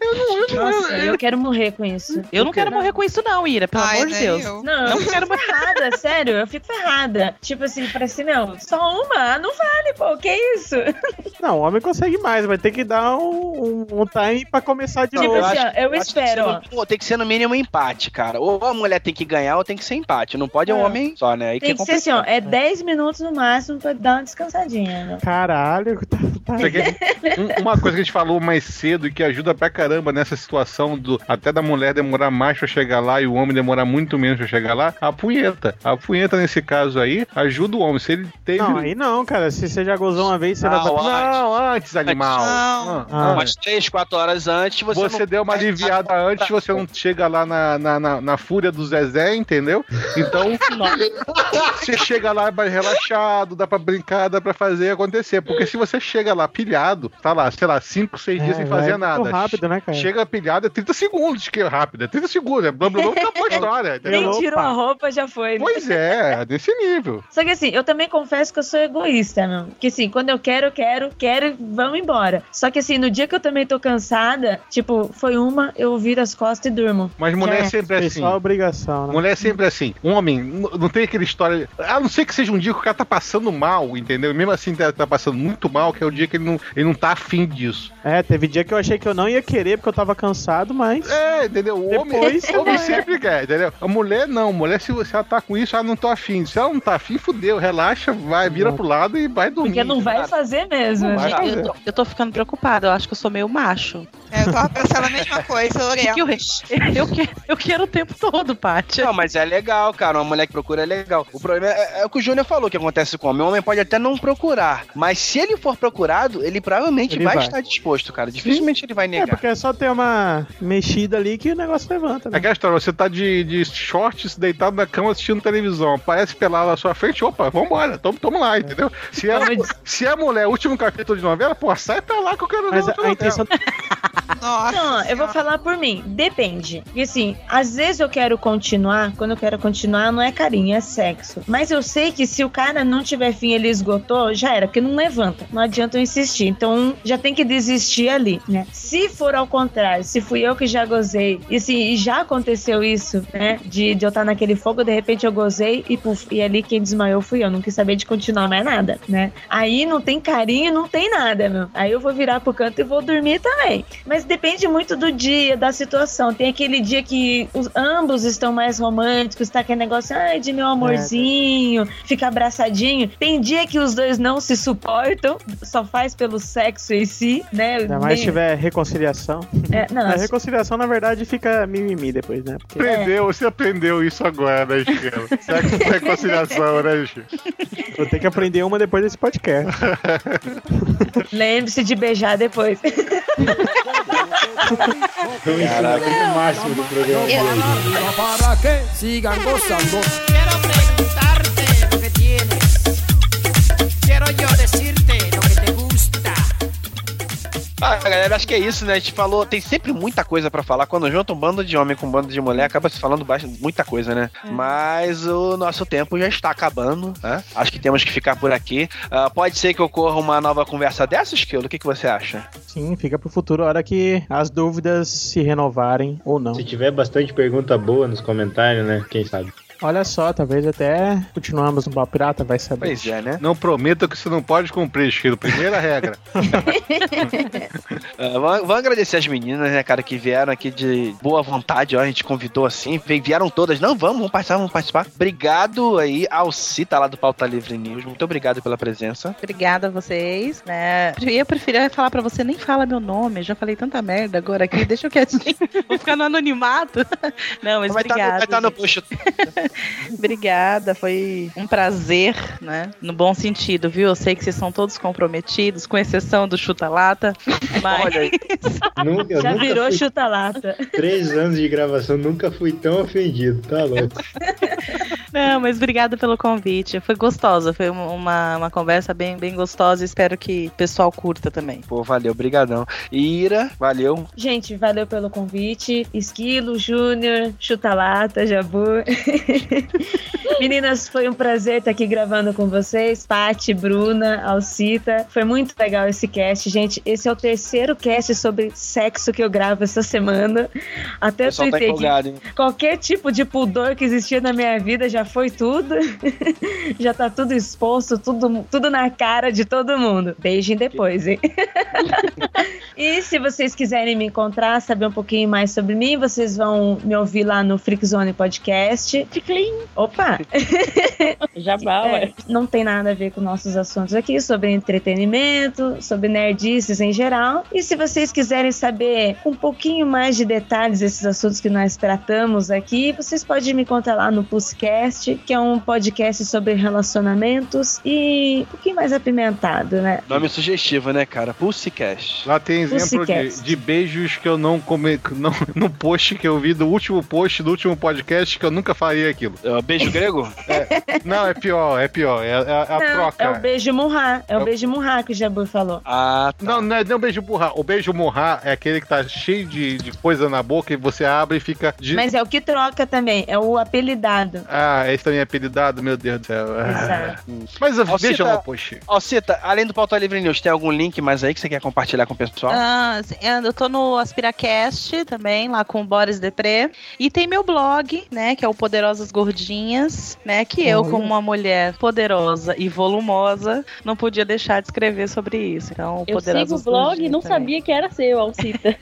nossa, eu quero morrer com isso. Eu não quero morrer com isso, não, Ira, pelo Ai, amor de Deus. eu. Não, eu fico ferrada, sério, eu fico ferrada. Tipo assim, parece, não, só uma, não vale, pô, que isso? Não, o homem consegue mais, vai ter que dar um, um, um time pra começar de Tipo novo. assim, ó, eu que que espero, ó. no tem que ser no mínimo um empate, cara. Ou a mulher tem que ganhar ou tem que ser empate. Não pode é um homem só, né? Aí Tem é que ser assim, ó, é 10 minutos no máximo pra dar uma descansadinha, né? Caralho, tá, tá- uma coisa que a gente falou mais cedo e que ajuda pra caramba nessa situação do até da mulher demorar mais pra chegar lá e o homem demorar muito menos pra chegar lá, a punheta. A punheta nesse caso aí ajuda o homem. Se ele teve. Não, aí não, cara. Se você já gozou uma vez, você Não, vai. Não, antes, animal. Não. Ah, Ah. Umas 3, 4 horas antes, você, Você, não- deu uma aliviada antes, você não chega lá na, na, na, na fúria do Zezé, entendeu? Então, você chega lá mais relaxado, dá pra brincar, dá pra fazer acontecer. Porque se você chega lá pilhado, tá lá, sei lá, 5, 6 dias É, sem vai fazer muito nada. rápido, né, cara? Chega pilhado, é 30 segundos que é rápido, é 30 segundos, é blá blá blá, acabou a história. Nem Opa. tirou a roupa, já foi. né? Pois é, desse nível. Só que assim, eu também confesso que eu sou egoísta, meu. Que assim, quando eu quero, eu quero, quero, vamos embora. Só que assim, no dia que eu também tô cansada, tipo, foi uma, eu viro as costas e durmo. Mas mulher é sempre assim. só obrigação, né? Mulher é sempre assim. Um homem, não tem aquela história. A não ser que seja um dia que o cara tá passando mal, entendeu? Mesmo assim, tá, tá passando muito mal, que é o dia que ele não, ele não tá afim disso. É, teve dia que eu achei que eu não ia querer porque eu tava cansado, mas. É, entendeu? O homem, homem sempre quer, entendeu? A mulher não. Mulher, se você ela tá com isso, ela não tá afim. Se ela não tá afim, fudeu. Relaxa, vai, vira pro lado e vai dormir. Porque não vai fazer mesmo. Não vai né? fazer. Eu tô, ficando preocupada, eu acho que eu sou meio macho. É, eu tava pensando a mesma coisa, Lorena. Que eu, eu, eu quero o tempo todo, Paty. Não, mas é legal, cara. Uma mulher que procura é legal. O problema é, é o que o Júnior falou que acontece com o homem. O homem pode até não procurar, mas se ele for procurado, ele provavelmente Ele vai, vai. estar disposto, cara. Dificilmente ele vai É, negar. porque é só ter uma mexida ali que o negócio levanta. É Né? aquela história, você tá de, de shorts deitado na cama assistindo televisão, aparece pelado na sua frente, opa, vambora, tamo, tamo lá, entendeu? Se é, se é mulher, último capítulo de novela, pô, sai pra lá que eu quero ver Mas a intenção Nossa. Não, eu vou falar por mim. Depende. Porque assim, às vezes eu quero continuar, quando eu quero continuar, não é carinho, é sexo. Mas eu sei que se o cara não tiver fim, ele esgotou, já era, porque não levanta. Não adianta eu insistir. Então já tem que desistir ali, né? Se for ao contrário, se fui eu que já gozei, e se e já aconteceu isso, né? De, de eu estar naquele fogo, de repente eu gozei e puf, e ali quem desmaiou fui eu. Não quis saber de continuar mais nada, né? Aí não tem carinho, não tem nada, meu. Aí eu vou virar pro canto e vou dormir também. Mas depende muito do dia, da situação. Tem aquele dia que os, ambos estão mais românticos, tá aquele negócio, ai, de meu amorzinho, fica abraçadinho. Tem dia que os dois não se suportam, só faz pelo sexo em si, né? Ainda mais se Nem- tiver reconciliação. É, não, a reconciliação, na verdade, fica mimimi depois, né? Porque Aprendeu, você aprendeu isso agora, né, Chico? Sexo e reconciliação, né, Chico? vou ter que aprender uma depois desse podcast. Lembre-se de beijar depois. Foi o ensinamento máximo do programa. Para que sigan gozando. Quiero preguntarte lo que tienes. Quiero yo Ah, galera, acho que é isso, né? A gente falou, tem sempre muita coisa pra falar. Quando junta um bando de homem com um bando de mulher, acaba se falando bastante, muita coisa, né? Mas o nosso tempo já está acabando, né? Acho que temos que ficar por aqui. Ah, pode ser que ocorra uma nova conversa dessa, Esquilo? O que, que você acha? Sim, fica pro futuro a hora que as dúvidas se renovarem ou não. Se tiver bastante pergunta boa nos comentários, né? Quem sabe? Olha só, talvez até continuamos no Papo Pirata, vai saber. Pois é, né? Não prometa que você não pode cumprir, Chico. Primeira regra. Ah, vamos, vamos agradecer as meninas, né, cara, que vieram aqui de boa vontade, ó, a gente convidou assim, vieram todas, não, vamos, vamos participar, vamos participar. Obrigado aí ao Cita lá do Pauta Livre News, muito obrigado pela presença. Obrigada a vocês, né? Eu ia preferir falar pra você, nem fala meu nome, já falei tanta merda agora aqui, deixa eu quietinho, vou ficar no anonimato. Não, mas vai estar no, obrigada. vai tá no post. Obrigada, foi um prazer, né? No bom sentido, viu? Eu sei que vocês são todos comprometidos, com exceção do chuta-lata, mas Olha. Nunca, Já nunca virou fui, chuta-lata. Três anos de gravação, nunca fui tão ofendido, tá louco? Não, mas obrigada pelo convite. Foi gostosa, foi uma- uma, uma conversa bem, bem gostosa. Espero que o pessoal curta também. Pô, valeu, brigadão. Ira, valeu. Gente, valeu pelo convite. Esquilo, Júnior, Chuta-Lata, Jabu. Meninas, foi um prazer estar aqui gravando com vocês. Pati, Bruna, Alcita. Foi muito legal esse cast, gente. Esse é o terceiro cast sobre sexo que eu gravo essa semana. Até O pessoal tá tuitei que qualquer tipo de pudor que existia na minha vida já foi tudo. já tá tudo exposto, tudo, tudo na cara de todo mundo. Beijem depois, hein? E se vocês quiserem me encontrar, saber um pouquinho mais sobre mim, vocês vão me ouvir lá no Freakzone Podcast. Opa! Jabá, É, ué. não tem nada a ver com nossos assuntos aqui, sobre entretenimento, sobre nerdices em geral. E se vocês quiserem saber um pouquinho mais de detalhes desses assuntos que nós tratamos aqui, vocês podem me contar lá no Puscast, que é um podcast sobre relacionamentos e um pouquinho mais apimentado, né? Nome sugestivo, né, cara? Pussycast. Lá tem exemplo de, de beijos que eu não come, não, no post que eu vi do último post do último podcast que eu nunca faria aquilo. É, Beijo grego? Não, é pior, é pior. É, é a Não, troca. é o beijo murrar, é o É o- beijo murrar que o Jabu falou. Ah, tá. Não, não é, não é o beijo burrar. O beijo morrar é aquele que tá cheio de, de coisa na boca e você abre e fica. De... Mas é o que troca também, é o apelidado. Ah, esse também é apelidado, meu Deus do céu. Exato. Mas veja lá post. Ó, Cita, além do Pauta Livre News, tem algum link mais aí que você quer compartilhar com o pessoal? Ah, sim, eu tô no Aspiracast também, lá com o Boris Depré. E tem meu blog, né, que é o Poderosas Gordinhas, né, que eu, como uma mulher poderosa e volumosa, não podia deixar de escrever sobre isso. Então, Eu sigo o blog e não também. sabia que era seu, Alcita.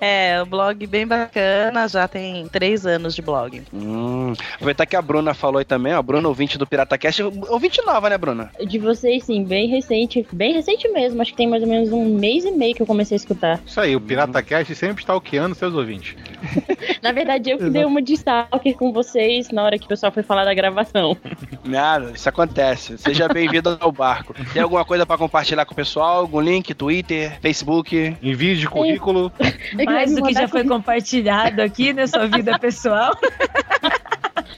É, o blog bem bacana, já tem três anos de blog. Hum, aproveitar que a Bruna falou aí também, ó. Bruna, ouvinte do PirataCast. Ouvinte nova, né, Bruna? De vocês, sim, bem recente. Bem recente mesmo. Acho que tem mais ou menos um mês e meio que eu comecei comecei a escutar. Isso aí, o PirataCast sempre stalkeando seus ouvintes. Na verdade, eu que dei uma de stalker com vocês na hora que o pessoal foi falar da gravação. Nada, isso acontece. Seja bem-vindo ao barco. Tem alguma coisa pra compartilhar com o pessoal? Algum link, Twitter, Facebook? Envio de currículo. Mais do que já foi compartilhado aqui na sua vida pessoal.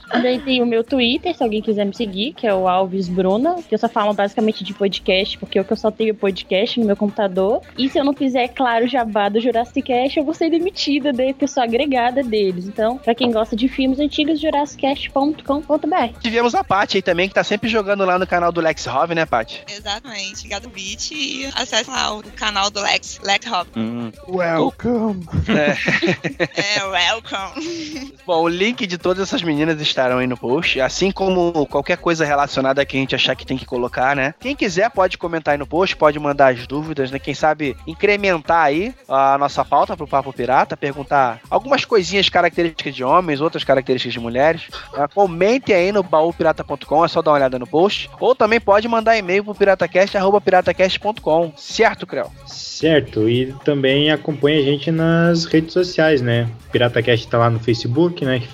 Também tem o meu Twitter, se alguém quiser me seguir, que é o Alves Bruna, que eu só falo basicamente de podcast, porque eu que eu só tenho podcast no meu computador. E se eu não fizer, é claro, jabá do Jurassic Cast, eu vou ser demitida da pessoa agregada deles. Então, pra quem gosta de filmes antigos, jurassicast.com.br. Tivemos a Paty aí também, que tá sempre jogando lá no canal do Lex Hov, né, Paty? Exatamente, Gado Beat e acesse lá o canal do Lex, Lex Hop. Hum. Welcome. É. É, welcome. Bom, o link de todas essas meninas estarão aí no post, assim como qualquer coisa relacionada que a gente achar que tem que colocar, né? Quem quiser pode comentar aí no post, pode mandar as dúvidas, né? Quem sabe incrementar aí a nossa pauta pro Papo Pirata, perguntar algumas coisinhas características de homens, outras características de mulheres. né? Comente aí no baúpirata.com, é só dar uma olhada no post. Ou também pode mandar e-mail pro piratacast.piratacast.com. Certo, Creu? Certo, e também acompanha a gente nas redes sociais, né? PirataCast tá lá no Facebook, né? Que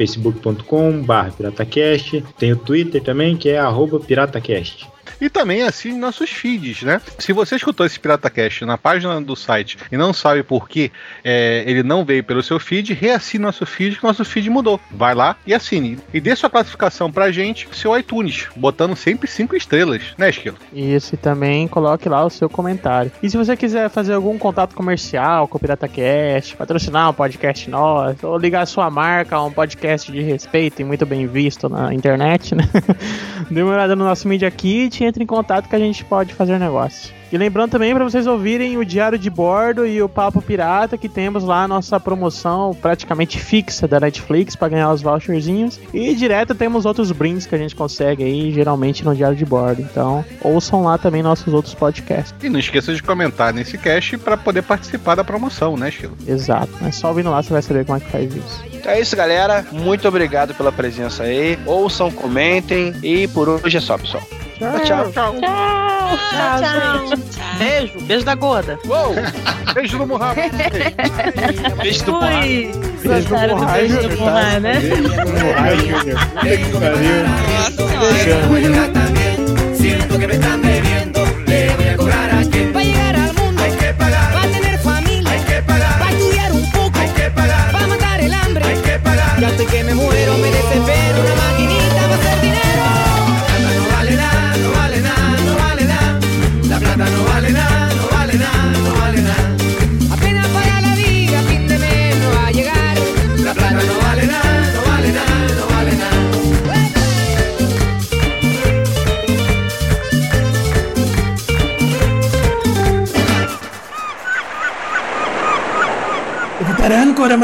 PirataCast. Tem o Twitter também, que é PirataCast. E também assine nossos feeds, né? Se você escutou esse PirataCast na página do site e não sabe por que é, ele não veio pelo seu feed, reassine nosso feed, que nosso feed mudou. Vai lá e assine. E dê sua classificação pra gente, seu iTunes, botando sempre cinco estrelas, né, Esquilo? Isso, e também coloque lá o seu comentário. E se você quiser fazer algum contato comercial com o PirataCast, patrocinar um podcast nosso, ou ligar sua marca a um podcast de respeito e muito bem visto na internet, né? Dê uma olhada no nosso Media Kit entre em contato que a gente pode fazer negócio. E lembrando também para vocês ouvirem o Diário de Bordo e o Papo Pirata, que temos lá a nossa promoção praticamente fixa da Netflix para ganhar os voucherzinhos. E direto temos outros brindes que a gente consegue aí, geralmente no Diário de Bordo. Então, ouçam lá também nossos outros podcasts. E não esqueça de comentar nesse cast para poder participar da promoção, né, Esquilo? Exato. É só ouvindo lá você vai saber como é que faz isso. Então é isso, galera. Muito obrigado pela presença aí. Ouçam, comentem. E por hoje é só, pessoal. Tchau, tchau. Tchau. Tchau, gente. Beijo. Beijo da gorda. Uou! Beijo do Murra. Beijo do. Ui, gostaram do beijo do Murra, né? Ai, Júnior. Puta que pariu. Siento que me están bebiendo, Parando, Já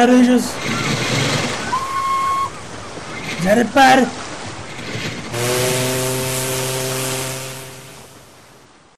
Zarpar.